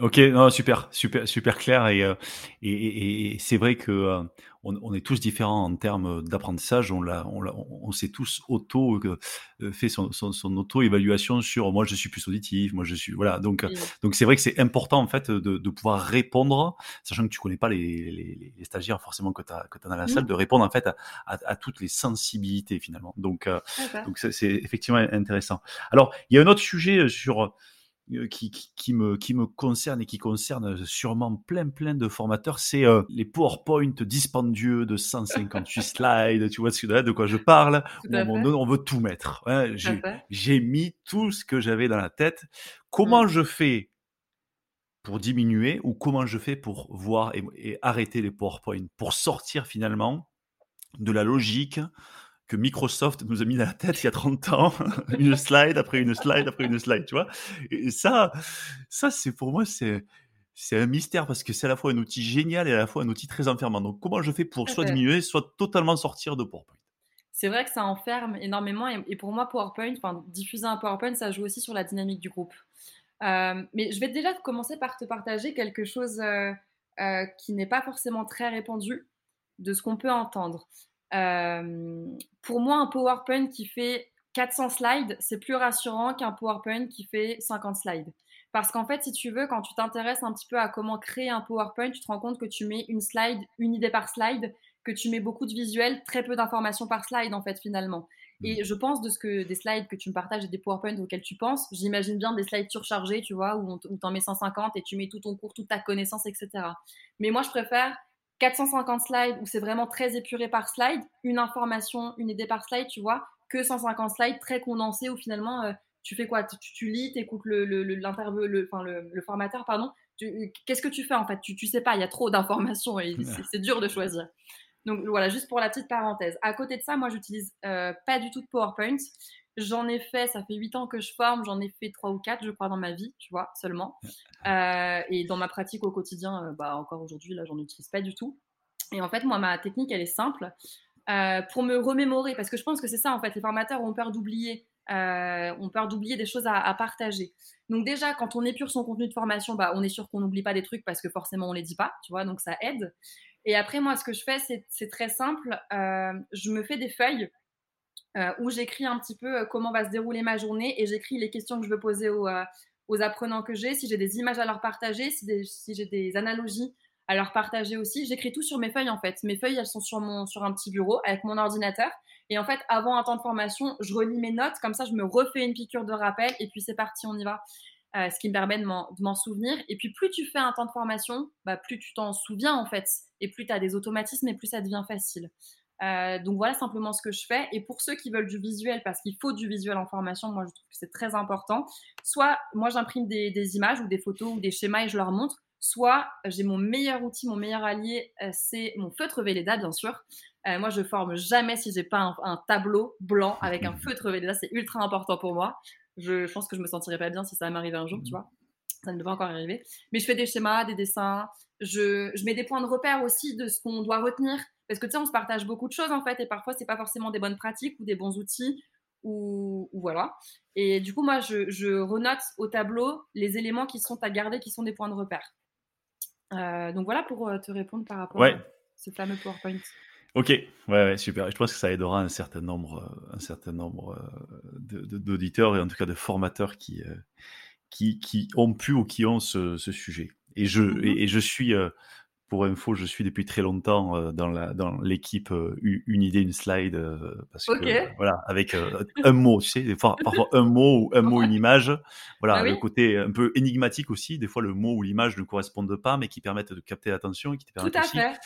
Euh, Ok, non, super, super, super clair et, euh, et, et, c'est vrai que euh, on, on, est tous différents en termes d'apprentissage. On, l'a, on, on s'est tous auto euh, fait son, son, son auto évaluation sur moi je suis plus auditif, moi je suis voilà. Donc donc c'est vrai que c'est important en fait de, de, pouvoir répondre, sachant que tu connais pas les, les, les stagiaires forcément que tu as que as dans la salle, mmh. de répondre en fait à, à, à, toutes les sensibilités finalement. Donc donc c'est effectivement intéressant. Alors il y a un autre sujet sur euh, qui, qui, me, qui me concerne et qui concerne sûrement plein, plein de formateurs, c'est euh, les PowerPoint dispendieux de 158 slides, tu vois de quoi je parle, on veut tout mettre. Hein. J'ai mis tout ce que j'avais dans la tête. Comment je fais pour diminuer ou comment je fais pour voir et arrêter les PowerPoint, pour sortir finalement de la logique que Microsoft nous a mis dans la tête il y a 30 ans, une slide après une slide après une slide, tu vois. Et ça, ça c'est pour moi, c'est c'est un mystère parce que c'est à la fois un outil génial et à la fois un outil très enfermant. Donc, comment je fais pour soit diminuer, soit totalement sortir de PowerPoint? C'est vrai que ça enferme énormément et, pour moi, PowerPoint, enfin, diffuser un PowerPoint, ça joue aussi sur la dynamique du groupe. Euh, mais je vais déjà commencer par te partager quelque chose euh, euh, qui n'est pas forcément très répandu de ce qu'on peut entendre. Euh, pour moi, un PowerPoint qui fait 400 slides, c'est plus rassurant qu'un PowerPoint qui fait 50 slides. Parce qu'en fait, si tu veux, quand tu t'intéresses un petit peu à comment créer un PowerPoint, tu te rends compte que tu mets une slide, une idée par slide, que tu mets beaucoup de visuels, très peu d'informations par slide, en fait, finalement. Mmh. Et je pense de ce que des slides que tu me partages et des PowerPoints auxquels tu penses, j'imagine bien des slides surchargés, tu vois, où tu en mets 150 et tu mets tout ton cours, toute ta connaissance, etc. Mais moi, je préfère 450 slides où c'est vraiment très épuré par slide, une information, une idée par slide, tu vois, que 150 slides très condensés où finalement euh, tu fais quoi? Tu, lis, tu écoutes le, le, le, le, formateur, pardon. Qu'est-ce que tu fais en fait? Tu, tu sais pas, il y a trop d'informations et c'est dur de choisir. Donc voilà, juste pour la petite parenthèse. À côté de ça, moi j'utilise euh, pas du tout de PowerPoint. J'en ai fait, ça fait 8 ans que je forme, j'en ai fait 3 ou 4, je crois, dans ma vie, tu vois, seulement. Euh, et dans ma pratique au quotidien, euh, bah, encore aujourd'hui, là, j'en utilise pas du tout. Et en fait, moi, ma technique, elle est simple. Euh, pour me remémorer, parce que je pense que c'est ça, en fait, les formateurs ont peur d'oublier. ont peur d'oublier des choses à, partager. Donc déjà, quand on épure son contenu de formation, bah, on est sûr qu'on n'oublie pas des trucs parce que forcément on les dit pas, tu vois, donc ça aide. Et après, moi, ce que je fais, c'est très simple. je me fais des feuilles euh, où j'écris un petit peu euh, comment va se dérouler ma journée et j'écris les questions que je veux poser aux, euh, aux apprenants que j'ai, si j'ai des images à leur partager, si, j'ai des analogies à leur partager aussi. J'écris tout sur mes feuilles en fait. Mes feuilles, elles sont sur, mon, sur un petit bureau avec mon ordinateur. Et en fait, avant un temps de formation, je relis mes notes, comme ça je me refais une piqûre de rappel et puis c'est parti, on y va. ce qui me permet de m'en souvenir. Et puis plus tu fais un temps de formation, bah, plus tu t'en souviens en fait. Et plus tu as des automatismes et plus ça devient facile. Euh, donc voilà simplement ce que je fais. Et pour ceux qui veulent du visuel, parce qu'il faut du visuel en formation, moi je trouve que c'est très important. Soit moi j'imprime des, images ou des photos ou des schémas et je leur montre. Soit j'ai mon meilleur outil, mon meilleur allié, euh, c'est mon feutre Velleda bien sûr. Euh, moi je forme jamais si j'ai pas un, tableau blanc avec un feutre Velleda, c'est ultra important pour moi. Je, pense que je me sentirais pas bien si ça m'arrivait un jour, tu vois. Ça ne devrait encore arriver. Mais je fais des schémas, des dessins. Je, je mets des points de repère aussi de ce qu'on doit retenir. Parce que tu sais, on se partage beaucoup de choses en fait, et parfois c'est pas forcément des bonnes pratiques ou des bons outils, ou, voilà. Et du coup, moi, je, renote au tableau les éléments qui sont à garder, qui sont des points de repère. Euh, donc voilà pour euh, te répondre par rapport à ce fameux PowerPoint. Ok, ouais, ouais, super. Je pense que ça aidera un certain nombre, euh, un certain nombre d'auditeurs et en tout cas de formateurs qui, qui, qui, ont pu ou qui ont ce, ce sujet. Et je, Mmh et, et je suis, pour info, je suis depuis très longtemps euh, dans la dans l'équipe euh, une idée une slide euh, parce que voilà avec un mot, tu sais, des fois, parfois un mot ou un mot une image, voilà Bah le côté un peu énigmatique aussi. Des fois le mot ou l'image ne correspondent pas, mais qui permettent de capter l'attention et qui te permettent à aussi fait.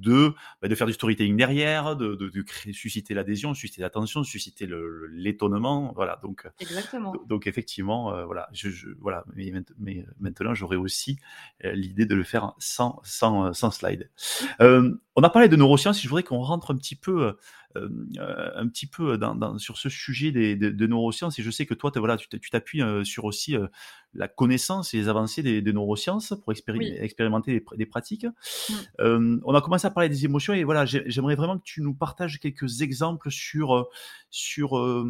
de bah, de faire du storytelling derrière, de de, de créer, susciter l'adhésion, susciter l'attention, susciter le- l'étonnement, voilà donc Exactement. donc effectivement, voilà, je, je- voilà, mais, mais maintenant j'aurais aussi l'idée de le faire sans, sans, sans slide. Euh, on a parlé de neurosciences, et je voudrais qu'on rentre un petit peu, euh, euh, un petit peu dans, dans- sur ce sujet des, de, de neurosciences. Et je sais que toi, voilà, tu t'appuies sur aussi la connaissance et les avancées des, des neurosciences pour expéri- Oui. expérimenter des, pr- des pratiques. Mm. Euh, on a commencé à parler des émotions et voilà, j'ai- j'aimerais vraiment que tu nous partages quelques exemples sur sur euh,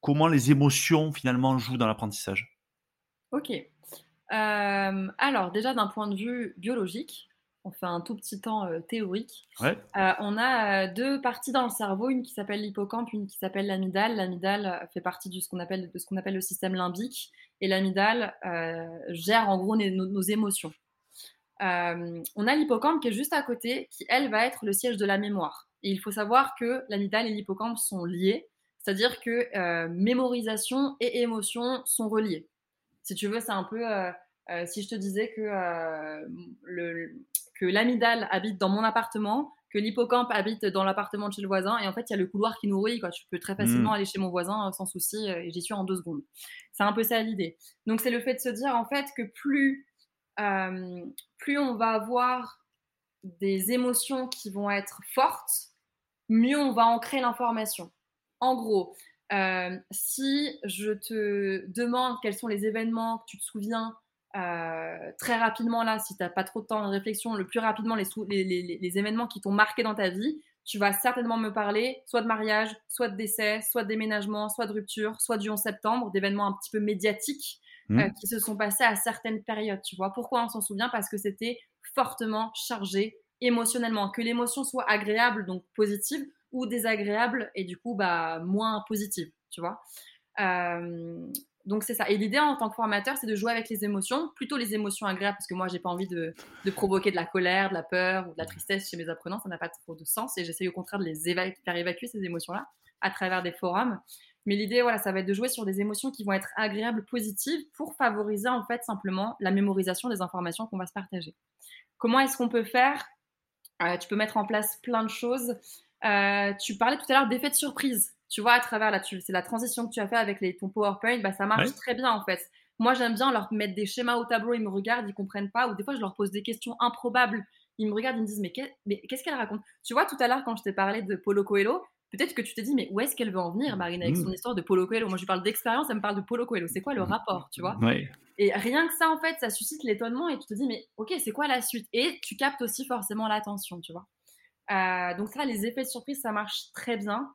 comment les émotions finalement jouent dans l'apprentissage. Ok. Euh, alors, déjà d'un point de vue biologique, on fait un tout petit temps euh, théorique. Ouais. Euh, on a deux parties dans le cerveau, une qui s'appelle l'hippocampe, une qui s'appelle. L'amygdale euh, fait partie de ce qu'on appelle, de ce qu'on appelle le système limbique, et l'amygdale euh, gère en gros nos, nos émotions. On a l'hippocampe qui est juste à côté, qui elle va être le siège de la mémoire. Et il faut savoir que l'amygdale et l'hippocampe sont liés, c'est-à-dire que mémorisation et émotion sont reliés. Si tu veux, c'est un peu euh, si je te disais que, euh, le, que l'amygdale habite dans mon appartement, que l'hippocampe habite dans l'appartement de chez le voisin, et en fait, il y a le couloir qui nous relie. Quoi. Tu peux très facilement Mmh. aller chez mon voisin euh, sans souci, euh, et j'y suis en deux secondes. C'est un peu ça l'idée. Donc, c'est le fait de se dire, en fait, que plus, euh, plus on va avoir des émotions qui vont être fortes, mieux on va ancrer l'information. En gros, si je te demande quels sont les événements que tu te souviens euh, très rapidement là, si tu n'as pas trop de temps de réflexion, le plus rapidement les, sou- les, les- les événements qui t'ont marqué dans ta vie, tu vas certainement me parler soit de mariage, soit de décès, soit de déménagement, soit de rupture, soit du 11 septembre, d'événements un petit peu médiatiques Mmh. euh, qui se sont passés à certaines périodes. Tu vois pourquoi on s'en souvient? Parce que c'était fortement chargé émotionnellement, que l'émotion soit agréable, donc positive, ou désagréable et du coup bah, moins positive, tu vois. Euh, donc c'est ça. Et l'idée en tant que formateur, c'est de jouer avec les émotions, plutôt les émotions agréables, parce que moi, j'ai pas envie de, provoquer de la colère, de la peur ou de la tristesse chez mes apprenants, ça n'a pas trop de sens. Et j'essaye au contraire de les faire évacuer ces émotions-là à travers des forums. Mais l'idée, voilà, ça va être de jouer sur des émotions qui vont être agréables, positives, pour favoriser en fait simplement la mémorisation des informations qu'on va se partager. Comment est-ce qu'on peut faire? Euh, Tu peux mettre en place plein de choses. Euh, tu parlais tout à l'heure d'effet de surprise. Tu vois, à travers là, c'est la transition que tu as fait avec les, ton PowerPoint, bah, ça marche Ouais. très bien en fait. Moi, j'aime bien leur mettre des schémas au tableau, ils me regardent, ils comprennent pas, ou des fois, je leur pose des questions improbables. Ils me regardent, ils me disent, mais qu'est- mais qu'est-ce qu'elle raconte? Tu vois, tout à l'heure, quand je t'ai parlé de Polo Coelho, peut-être que tu t'es dit, mais où est-ce qu'elle veut en venir, Marine, avec Mmh. son histoire de Polo Coelho? Moi, je lui parle d'expérience, elle me parle de Polo Coelho. C'est quoi le rapport, tu vois? Ouais. et rien que ça, en fait, ça suscite l'étonnement et tu te dis, mais ok, c'est quoi la suite? Et tu captes aussi forcément l'attention, tu vois. Euh, donc ça, les effets de surprise, ça marche très bien.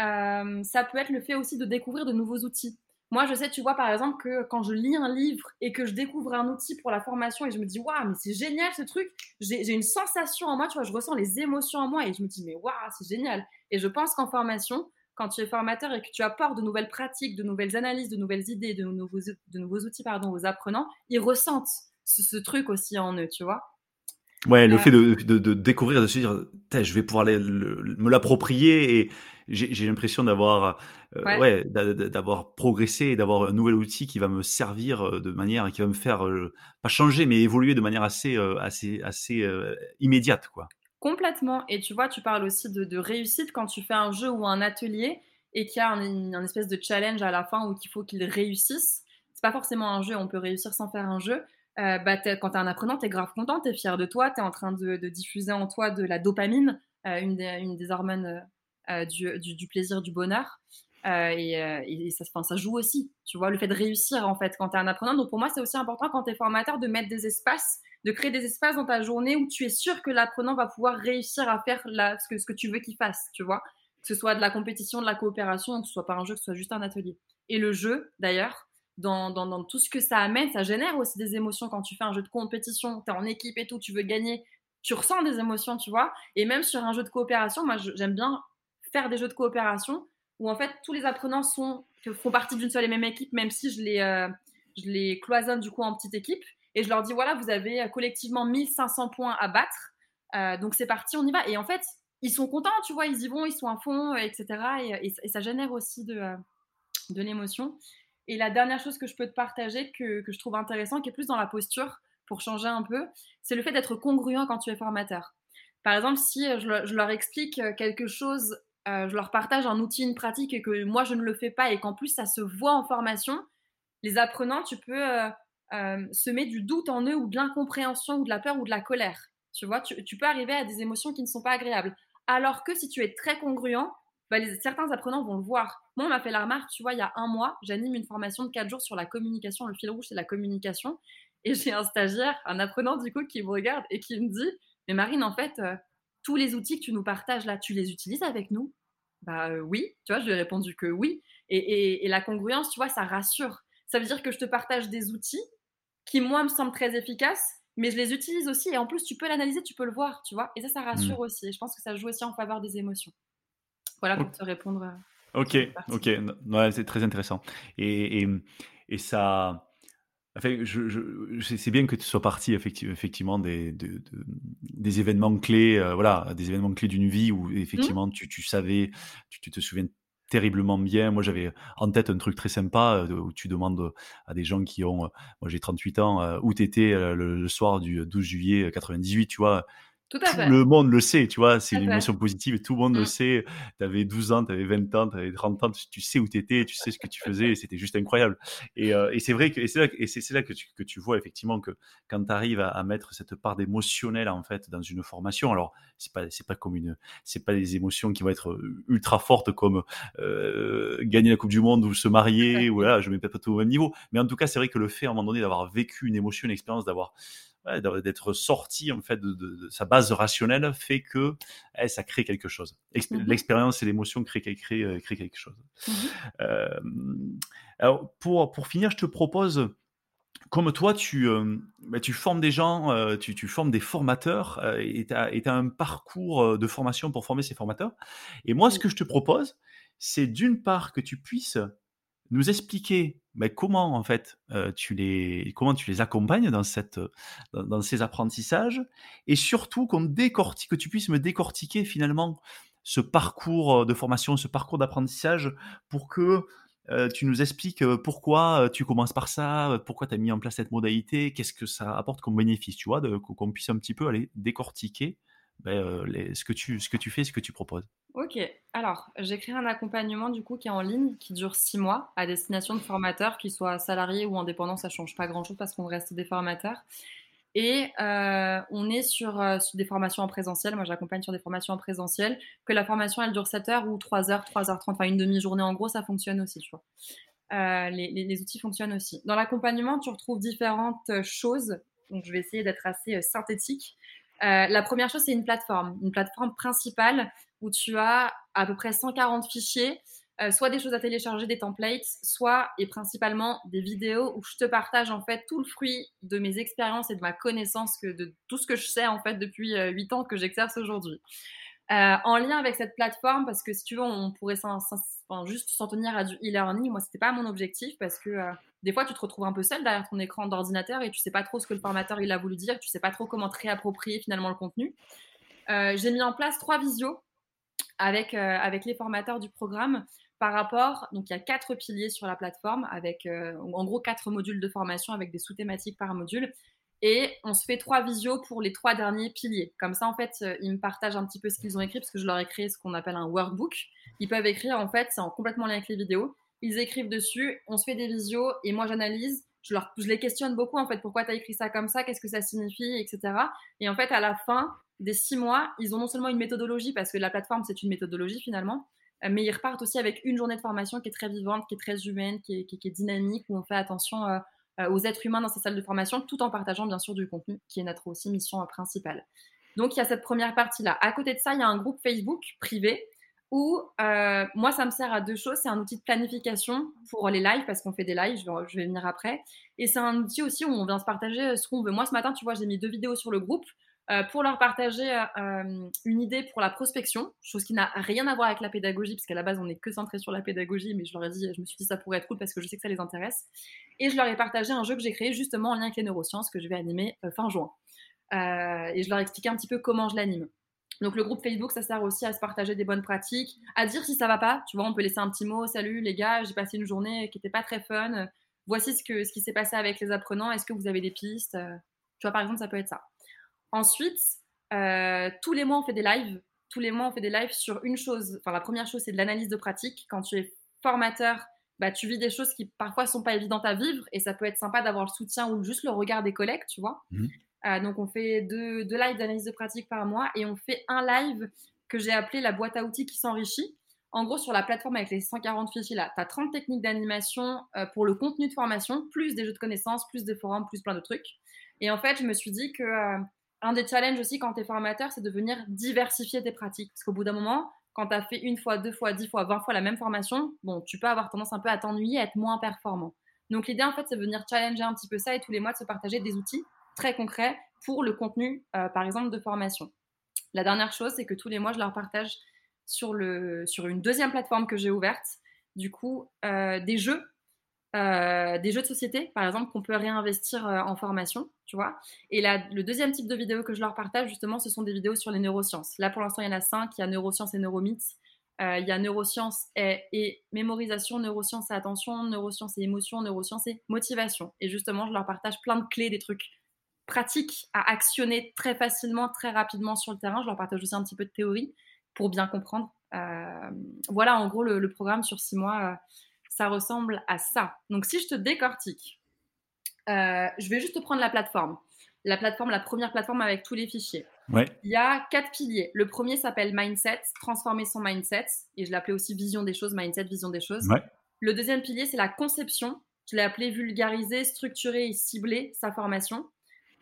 Euh, ça peut être le fait aussi de découvrir de nouveaux outils. Moi, je sais, tu vois, par exemple, que quand je lis un livre et que je découvre un outil pour la formation et je me dis, waouh, mais c'est génial ce truc, j'ai une sensation en moi, tu vois, je ressens les émotions en moi et je me dis, mais waouh, c'est génial. Et je pense qu'en formation, quand tu es formateur et que tu apportes de nouvelles pratiques, de nouvelles analyses, de nouvelles idées, de nouveaux, outils pardon, aux apprenants, ils ressentent ce truc aussi en eux, tu vois. Ouais, le fait de, de, de découvrir, de se dire, je vais pouvoir le- me l'approprier et j'ai l'impression d'avoir euh, Ouais. d'avoir progressé et d'avoir un nouvel outil qui va me servir euh, de manière, qui va me faire euh, pas changer, mais évoluer de manière assez, euh, assez, assez immédiate, quoi. Complètement. Et tu vois, tu parles aussi de, de réussite quand tu fais un jeu ou un atelier et qu'il y a un, un espèce de challenge à la fin où il faut qu'il réussisse. C'est pas forcément un jeu, on peut réussir sans faire un jeu. Euh, bah, quand tu es un apprenant, tu es grave content, tu es fier de toi, tu es en train de, diffuser en toi de la dopamine, euh, une, des, hormones euh, euh, du, plaisir, du bonheur. Et, ça, ça joue aussi, tu vois, le fait de réussir en fait quand tu es un apprenant. Donc pour moi, c'est aussi important quand tu es formateur de mettre des espaces, de créer des espaces dans ta journée où tu es sûr que l'apprenant va pouvoir réussir à faire ce, que, ce que tu veux qu'il fasse, tu vois. Que ce soit de la compétition, de la coopération, que ce soit pas un jeu, que ce soit juste un atelier. Et le jeu, d'ailleurs, dans, tout ce que ça amène, ça génère aussi des émotions quand tu fais un jeu de compétition, tu es en équipe et tout, tu veux gagner, tu ressens des émotions, tu vois. Et même sur un jeu de coopération, moi j'aime bien faire des jeux de coopération où en fait tous les apprenants font partie d'une seule et même équipe, même si je les, euh, je les cloisonne du coup en petites équipes. et je leur dis voilà, vous avez collectivement 1500 points à battre. donc c'est parti, on y va. Et en fait, ils sont contents, tu vois, ils y vont, ils sont à fond, etc. Et, ça génère aussi de l'émotion. Et la dernière chose que je peux te partager, que, je trouve intéressant, qui est plus dans la posture, pour changer un peu, c'est le fait d'être congruent quand tu es formateur. Par exemple, si je, leur explique quelque chose, je leur partage un outil, une pratique et que moi je ne le fais pas et qu'en plus ça se voit en formation, les apprenants, tu peux semer du doute en eux ou de l'incompréhension ou de la peur ou de la colère. Tu vois, tu, peux arriver à des émotions qui ne sont pas agréables. Alors que si tu es très congruent, bah, certains apprenants vont le voir. Moi, on m'a fait la remarque, tu vois, il y a un mois, j'anime une formation de 4 jours sur la communication. Le fil rouge, c'est la communication. Et j'ai un stagiaire, un apprenant du coup, qui me regarde et qui me dit Mais Marine, en fait, euh, tous les outils que tu nous partages là, tu les utilises avec nous? Bah euh, oui, tu vois, je lui ai répondu que oui. Et, et, la congruence, tu vois, ça rassure. Ça veut dire que je te partage des outils qui, moi, me semblent très efficaces, mais je les utilise aussi. Et en plus, tu peux l'analyser, tu peux le voir, tu vois. Et ça, ça rassure mmh. aussi. Et je pense que ça joue aussi en faveur des émotions. Voilà pour te répondre. Euh, ok, ok, ouais, c'est très intéressant. Et, et, et ça. Enfin, je, je, c'est bien que tu sois parti effectivement des, des événements clés, euh, voilà, des événements clés d'une vie où mmh. effectivement tu, tu, savais, tu, tu, te souviens terriblement bien. Moi, j'avais en tête un truc très sympa euh, où tu demandes à des gens qui ont, moi j'ai 38 ans, où t'étais le, le soir du 12 juillet 98, tu vois, tout, le monde le sait, tu vois, c'est une émotion positive et tout le monde le mmh. sait. Tu avais 12 ans, tu avais 20 ans, tu avais 30 ans, tu sais où tu étais, tu sais ce que tu faisais, c'était juste incroyable. Et, euh, et c'est vrai que c'est là, et c'est, là que, tu, que tu vois effectivement que quand tu arrives à, mettre cette part d'émotionnel en fait dans une formation, alors c'est pas c'est pas comme une c'est pas des émotions qui vont être euh, ultra fortes comme euh, gagner la Coupe du Monde ou se marier ou là, je mets peut-être pas tout au même niveau, mais en tout cas, c'est vrai que le fait à un moment donné d'avoir vécu une émotion, une expérience, d'avoir d'être sorti en fait de, sa base rationnelle fait que eh, ça crée quelque chose. Mmh l'expérience et l'émotion créent, créent, euh, créent, quelque chose. Mmh euh, alors pour, pour finir, je te propose comme toi, tu, euh, bah, tu formes des gens, tu, tu, formes des formateurs et tu as, un parcours de formation pour former ces formateurs. Et moi, ce que je te propose, c'est d'une part que tu puisses nous expliquer mais comment en fait tu les comment tu les accompagnes dans cette dans, ces apprentissages et surtout qu'on décortique que tu puisses me décortiquer finalement ce parcours de formation ce parcours d'apprentissage pour que tu nous expliques pourquoi tu commences par ça pourquoi tu as mis en place cette modalité qu'est-ce que ça apporte comme bénéfice tu vois qu'on puisse un petit peu aller décortiquer ce que tu ce que tu fais ce que tu proposes Ok, alors j'ai créé un accompagnement du coup qui est en ligne, qui dure six mois, à destination de formateurs, qu'ils soient salariés ou indépendants, ça change pas grand-chose parce qu'on reste des formateurs. Et euh, on est sur, euh, sur, des formations en présentiel. Moi, j'accompagne sur des formations en présentiel. Que la formation, elle dure 7 heures ou 3 heures, 3h30, enfin une demi-journée en gros, ça fonctionne aussi. Euh, les, les, outils fonctionnent aussi. Dans l'accompagnement, tu retrouves différentes choses. Donc, je vais essayer d'être assez synthétique. La première chose, c'est une plateforme. Une plateforme principale où tu as à peu près 140 fichiers, euh, soit des choses à télécharger, des templates, soit et principalement des vidéos où je te partage en fait tout le fruit de mes expériences et de ma connaissance, que, de tout ce que je sais en fait depuis 8 euh, ans que j'exerce aujourd'hui. Euh, en lien avec cette plateforme, parce que si tu veux, on pourrait juste s'en tenir à du e-learning. Moi, c'était pas mon objectif parce que des fois, tu te retrouves un peu seul derrière ton écran d'ordinateur et tu sais pas trop ce que le formateur il a voulu dire, tu sais pas trop comment te réapproprier finalement le contenu. j'ai mis en place trois visios avec, euh, avec les formateurs du programme par rapport, donc il y a quatre piliers sur la plateforme avec euh, en gros quatre modules de formation avec des sous-thématiques par module. Et on se fait trois visios pour les trois derniers piliers. Comme ça, en fait, euh, ils me partagent un petit peu ce qu'ils ont écrit, parce que je leur ai créé ce qu'on appelle un workbook. Ils peuvent écrire, en fait, c'est en complètement lien avec les vidéos. Ils écrivent dessus, on se fait des visios, et moi j'analyse. Je, leur, je les questionne beaucoup, en fait, pourquoi tu as écrit ça comme ça, qu'est-ce que ça signifie, etc. Et en fait, à la fin, des six mois, ils ont non seulement une méthodologie, parce que la plateforme, c'est une méthodologie finalement, euh, mais ils repartent aussi avec une journée de formation qui est très vivante, qui est très humaine, qui est, dynamique, où on fait attention euh, euh, aux êtres humains dans ces salles de formation, tout en partageant bien sûr du contenu, qui est notre aussi mission principale. Donc il y a cette première partie-là. À côté de ça, il y a un groupe Facebook privé où moi, ça me sert à deux choses. C'est un outil de planification pour les lives, parce qu'on fait des lives, je vais, je vais venir après. Et c'est un outil aussi où on vient se partager ce qu'on veut. Moi, ce matin, tu vois, j'ai mis deux vidéos sur le groupe. pour leur partager une idée pour la prospection, chose qui n'a rien à voir avec la pédagogie, parce qu'à la base, on n'est que centré sur la pédagogie, mais je leur ai dit, je me suis dit, ça pourrait être cool parce que je sais que ça les intéresse. Et je leur ai partagé un jeu que j'ai créé justement en lien avec les neurosciences que je vais animer fin juin. et je leur ai expliqué un petit peu comment je l'anime. Donc le groupe Facebook, ça sert aussi à se partager des bonnes pratiques, à dire si ça va pas. Tu vois, on peut laisser un petit mot, salut les gars, j'ai passé une journée qui n'était pas très fun. Voici ce, que, ce qui s'est passé avec les apprenants. Est-ce que vous avez des pistes? Tu vois, par exemple, ça peut être ça. Ensuite, euh, tous les mois, on fait des lives. Tous les mois, on fait des lives sur une chose. Enfin, la première chose, c'est de l'analyse de pratique. Quand tu es formateur, bah, tu vis des choses qui parfois sont pas évidentes à vivre et ça peut être sympa d'avoir le soutien ou juste le regard des collègues, tu vois. Mmh. Euh, donc, on fait deux, lives d'analyse de pratique par mois et on fait un live que j'ai appelé la boîte à outils qui s'enrichit. En gros, sur la plateforme avec les 140 fichiers là, tu as 30 techniques d'animation euh, pour le contenu de formation, plus des jeux de connaissances, plus des forums, plus plein de trucs. Et en fait, je me suis dit que euh, un des challenges aussi quand tu es formateur, c'est de venir diversifier tes pratiques. Parce qu'au bout d'un moment, quand tu as fait une fois, deux fois, dix fois, vingt fois la même formation, bon, tu peux avoir tendance un peu à t'ennuyer, à être moins performant. Donc l'idée, en fait, c'est de venir challenger un petit peu ça et tous les mois de se partager des outils très concrets pour le contenu, euh, par exemple, de formation. La dernière chose, c'est que tous les mois, je leur partage sur, le, sur une deuxième plateforme que j'ai ouverte, du coup, euh, des jeux euh, des jeux de société, par exemple, qu'on peut réinvestir en formation, tu vois. Et le deuxième type de vidéo que je leur partage, justement, ce sont des vidéos sur les neurosciences. Là, pour l'instant, il y en a cinq. Il y a neurosciences et neuromythes. Il y a neurosciences et, et, mémorisation, neurosciences et attention, neurosciences et émotion, neurosciences et motivation. Et justement, je leur partage plein de clés, des trucs pratiques à actionner très facilement, très rapidement sur le terrain. Je leur partage aussi un petit peu de théorie pour bien comprendre. voilà, en gros, le, le, programme sur six mois ça ressemble à ça. Donc si je te décortique, euh, je vais juste te prendre la plateforme. La plateforme, la première plateforme avec tous les fichiers. Ouais. Il y a quatre piliers. Le premier s'appelle mindset, transformer son mindset. Et je l'appelais aussi vision des choses, mindset, vision des choses. Ouais. Le deuxième pilier, c'est la conception. Je l'ai appelé vulgariser, structurer et cibler sa formation.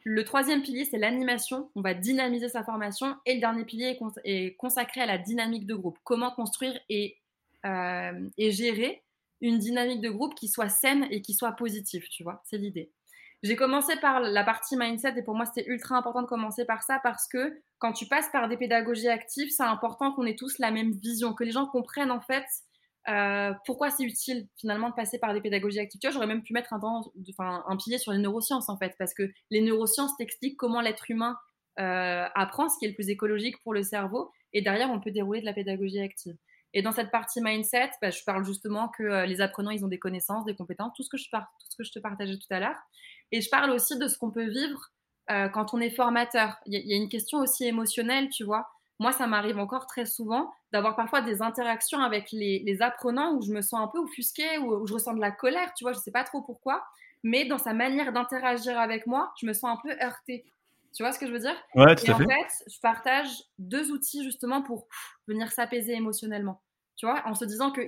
Le troisième pilier, c'est l'animation. On va dynamiser sa formation. Et le dernier pilier est, consacré à la dynamique de groupe. Comment construire et, euh, et gérer une dynamique de groupe qui soit saine et qui soit positive, tu vois, c'est l'idée. J'ai commencé par la partie mindset et pour moi c'était ultra important de commencer par ça parce que quand tu passes par des pédagogies actives, c'est important qu'on ait tous la même vision, que les gens comprennent en fait euh, pourquoi c'est utile finalement de passer par des pédagogies actives? J'aurais même pu mettre un, temps, enfin, un pilier sur les neurosciences en fait parce que les neurosciences t'expliquent comment l'être humain euh, apprend, ce qui est le plus écologique pour le cerveau et derrière on peut dérouler de la pédagogie active. Et dans cette partie mindset, bah, je parle justement que euh, les apprenants, ils ont des connaissances, des compétences, tout ce que je, te partageais tout à l'heure. Et je parle aussi de ce qu'on peut vivre euh, quand on est formateur. Il y, a une question aussi émotionnelle, tu vois. Moi, ça m'arrive encore très souvent d'avoir parfois des interactions avec les, apprenants où je me sens un peu offusquée, où, où, je ressens de la colère, tu vois, je ne sais pas trop pourquoi. Mais dans sa manière d'interagir avec moi, je me sens un peu heurtée. Tu vois ce que je veux dire? Ouais, tout Et à en fait. fait, je partage deux outils justement pour venir s'apaiser émotionnellement. Tu vois, en se disant que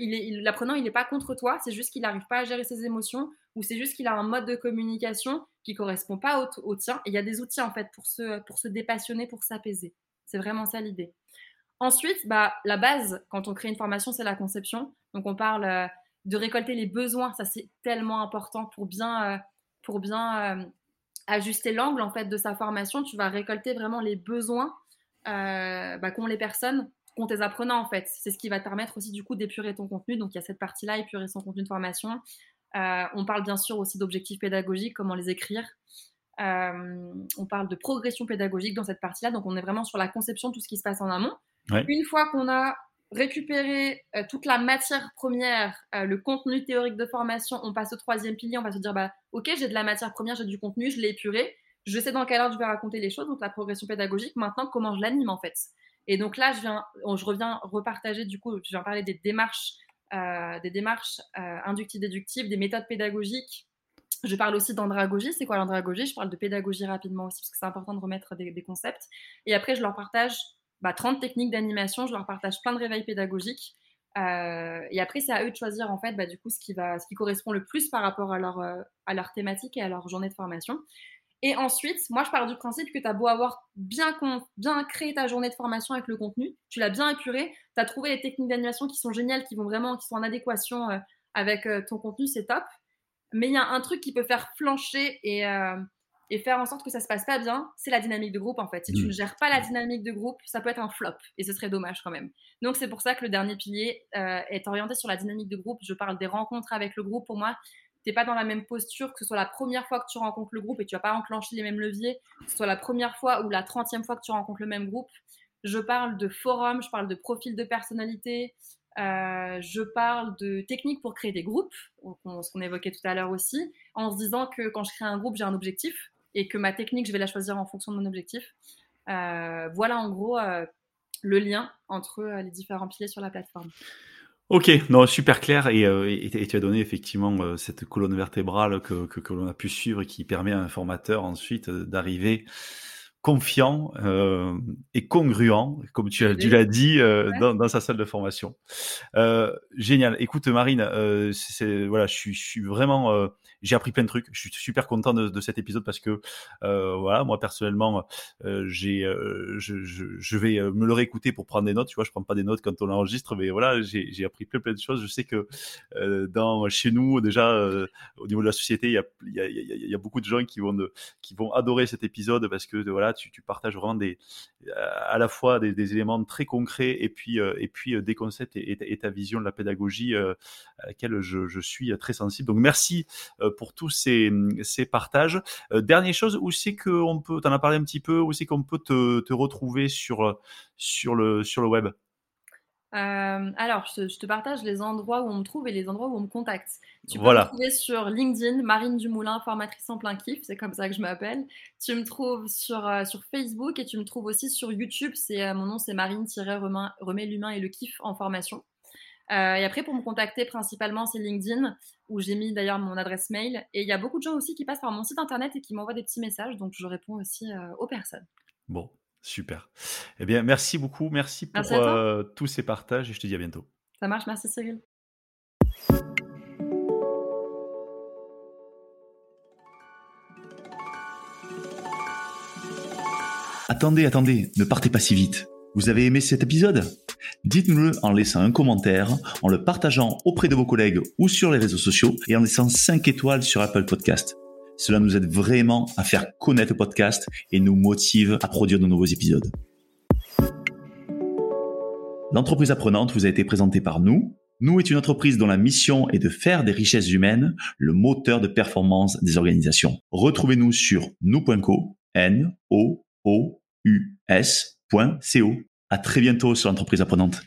l'apprenant, il n'est pas contre toi, c'est juste qu'il n'arrive pas à gérer ses émotions ou c'est juste qu'il a un mode de communication qui correspond pas au, au tien. Et il y a des outils en fait pour se, pour se dépassionner, pour s'apaiser. C'est vraiment ça l'idée. Ensuite, bah, la base, quand on crée une formation, c'est la conception. Donc on parle euh, de récolter les besoins, ça c'est tellement important pour bien, euh, pour bien euh, ajuster l'angle en fait de sa formation. Tu vas récolter vraiment les besoins bah, qu'ont les personnes qu'ont tes apprenants en fait. C'est ce qui va te permettre aussi du coup d'épurer ton contenu. Donc il y a cette partie-là, épurer son contenu de formation. On parle bien sûr aussi d'objectifs pédagogiques, comment les écrire. Euh, on parle de progression pédagogique dans cette partie-là. Donc on est vraiment sur la conception, tout ce qui se passe en amont. Ouais. Une fois qu'on a récupéré euh, toute la matière première, euh, le contenu théorique de formation, on passe au troisième pilier. On va se dire bah ok, j'ai de la matière première, j'ai du contenu, je l'ai épuré. Je sais dans quelle ordre je vais raconter les choses, donc la progression pédagogique. Maintenant, comment je l'anime en fait et donc là, je, viens, je reviens repartager, du coup, je viens parler des démarches, des démarches euh, inductives, déductives, des méthodes pédagogiques. Je parle aussi d'andragogie. C'est quoi l'andragogie? Je parle de pédagogie rapidement aussi, parce que c'est important de remettre des, concepts. Et après, je leur partage bah, 30 techniques d'animation, je leur partage plein de réveils pédagogiques. Euh, et après, c'est à eux de choisir, en fait, bah, du coup, ce qui, va, ce qui correspond le plus par rapport à leur, euh, à leur thématique et à leur journée de formation. Et ensuite, moi, je pars du principe que tu as beau avoir bien, bien créé ta journée de formation avec le contenu, tu l'as bien épuré, tu as trouvé les techniques d'animation qui sont géniales, qui vont vraiment, qui sont en adéquation euh, avec ton contenu, c'est top. Mais il y a un truc qui peut faire flancher et, euh, et faire en sorte que ça se passe pas bien, c'est la dynamique de groupe en fait. Si tu Mmh. ne gères pas la dynamique de groupe, ça peut être un flop et ce serait dommage quand même. Donc c'est pour ça que le dernier pilier euh, est orienté sur la dynamique de groupe. Je parle des rencontres avec le groupe. Pour moi, t'es pas dans la même posture que ce soit la première fois que tu rencontres le groupe et tu vas pas enclencher les mêmes leviers, que ce soit la première fois ou la trentième fois que tu rencontres le même groupe. Je parle de forum, je parle de profil de personnalité, euh, je parle de techniques pour créer des groupes, ce qu'on évoquait tout à l'heure aussi, en se disant que quand je crée un groupe, j'ai un objectif et que ma technique, je vais la choisir en fonction de mon objectif. Euh, voilà en gros euh, le lien entre les différents piliers sur la plateforme. Ok, non, super clair et, tu as donné effectivement cette colonne vertébrale que, l'on a pu suivre et qui permet à un formateur ensuite d'arriver confiant euh, et congruent, comme tu, as, tu l'as dit, euh, ouais. dans, dans, sa salle de formation. Euh, génial. Écoute, Marine, euh, c'est, voilà, je suis, je suis vraiment, euh, j'ai appris plein de trucs. Je suis super content de, de cet épisode parce que, euh, voilà, moi personnellement, euh, j'ai, je, je, je, vais me le réécouter pour prendre des notes. Tu vois, je prends pas des notes quand on enregistre, mais voilà, j'ai, j'ai appris plein, plein de choses. Je sais que euh, dans chez nous, déjà, euh, au niveau de la société, il y a, il y a, il y a, y a beaucoup de gens qui vont, de, qui vont adorer cet épisode parce que, voilà, tu, partages vraiment des, à la fois des, éléments très concrets et puis, euh, et puis des concepts et, ta vision de la pédagogie euh, à laquelle je, suis très sensible. Donc merci euh, pour tous ces, ces partages. Euh, dernière chose, où c'est qu'on peut, tu en as parlé un petit peu, où c'est qu'on peut te, retrouver sur, le, sur le web? Euh, alors, je, je, te partage les endroits où on me trouve et les endroits où on me contacte. Tu peux voilà. me trouver sur LinkedIn, Marine Dumoulin, formatrice en plein kiff, c'est comme ça que je m'appelle. Tu me trouves sur, euh, sur Facebook et tu me trouves aussi sur YouTube. C'est euh, mon nom, c'est Marine-Remets l'humain et le kiff en formation. Et après, pour me contacter, principalement, c'est LinkedIn, où j'ai mis d'ailleurs mon adresse mail. Et il y a beaucoup de gens aussi qui passent par mon site internet et qui m'envoient des petits messages, donc je réponds aussi aux personnes. Bon, Super. Eh bien, merci beaucoup. Merci pour merci euh, tous ces partages et je te dis à bientôt. Ça marche. Merci Cyril. Attendez, attendez, ne partez pas si vite. Vous avez aimé cet épisode? Dites-nous-le en laissant un commentaire, en le partageant auprès de vos collègues ou sur les réseaux sociaux et en laissant 5 étoiles sur Apple Podcast. Cela nous aide vraiment à faire connaître le podcast et nous motive à produire de nouveaux épisodes. L'entreprise apprenante vous a été présentée par nous. Nous est une entreprise dont la mission est de faire des richesses humaines le moteur de performance des organisations. Retrouvez-nous sur nous.co, n o o u. À très bientôt sur l'entreprise apprenante.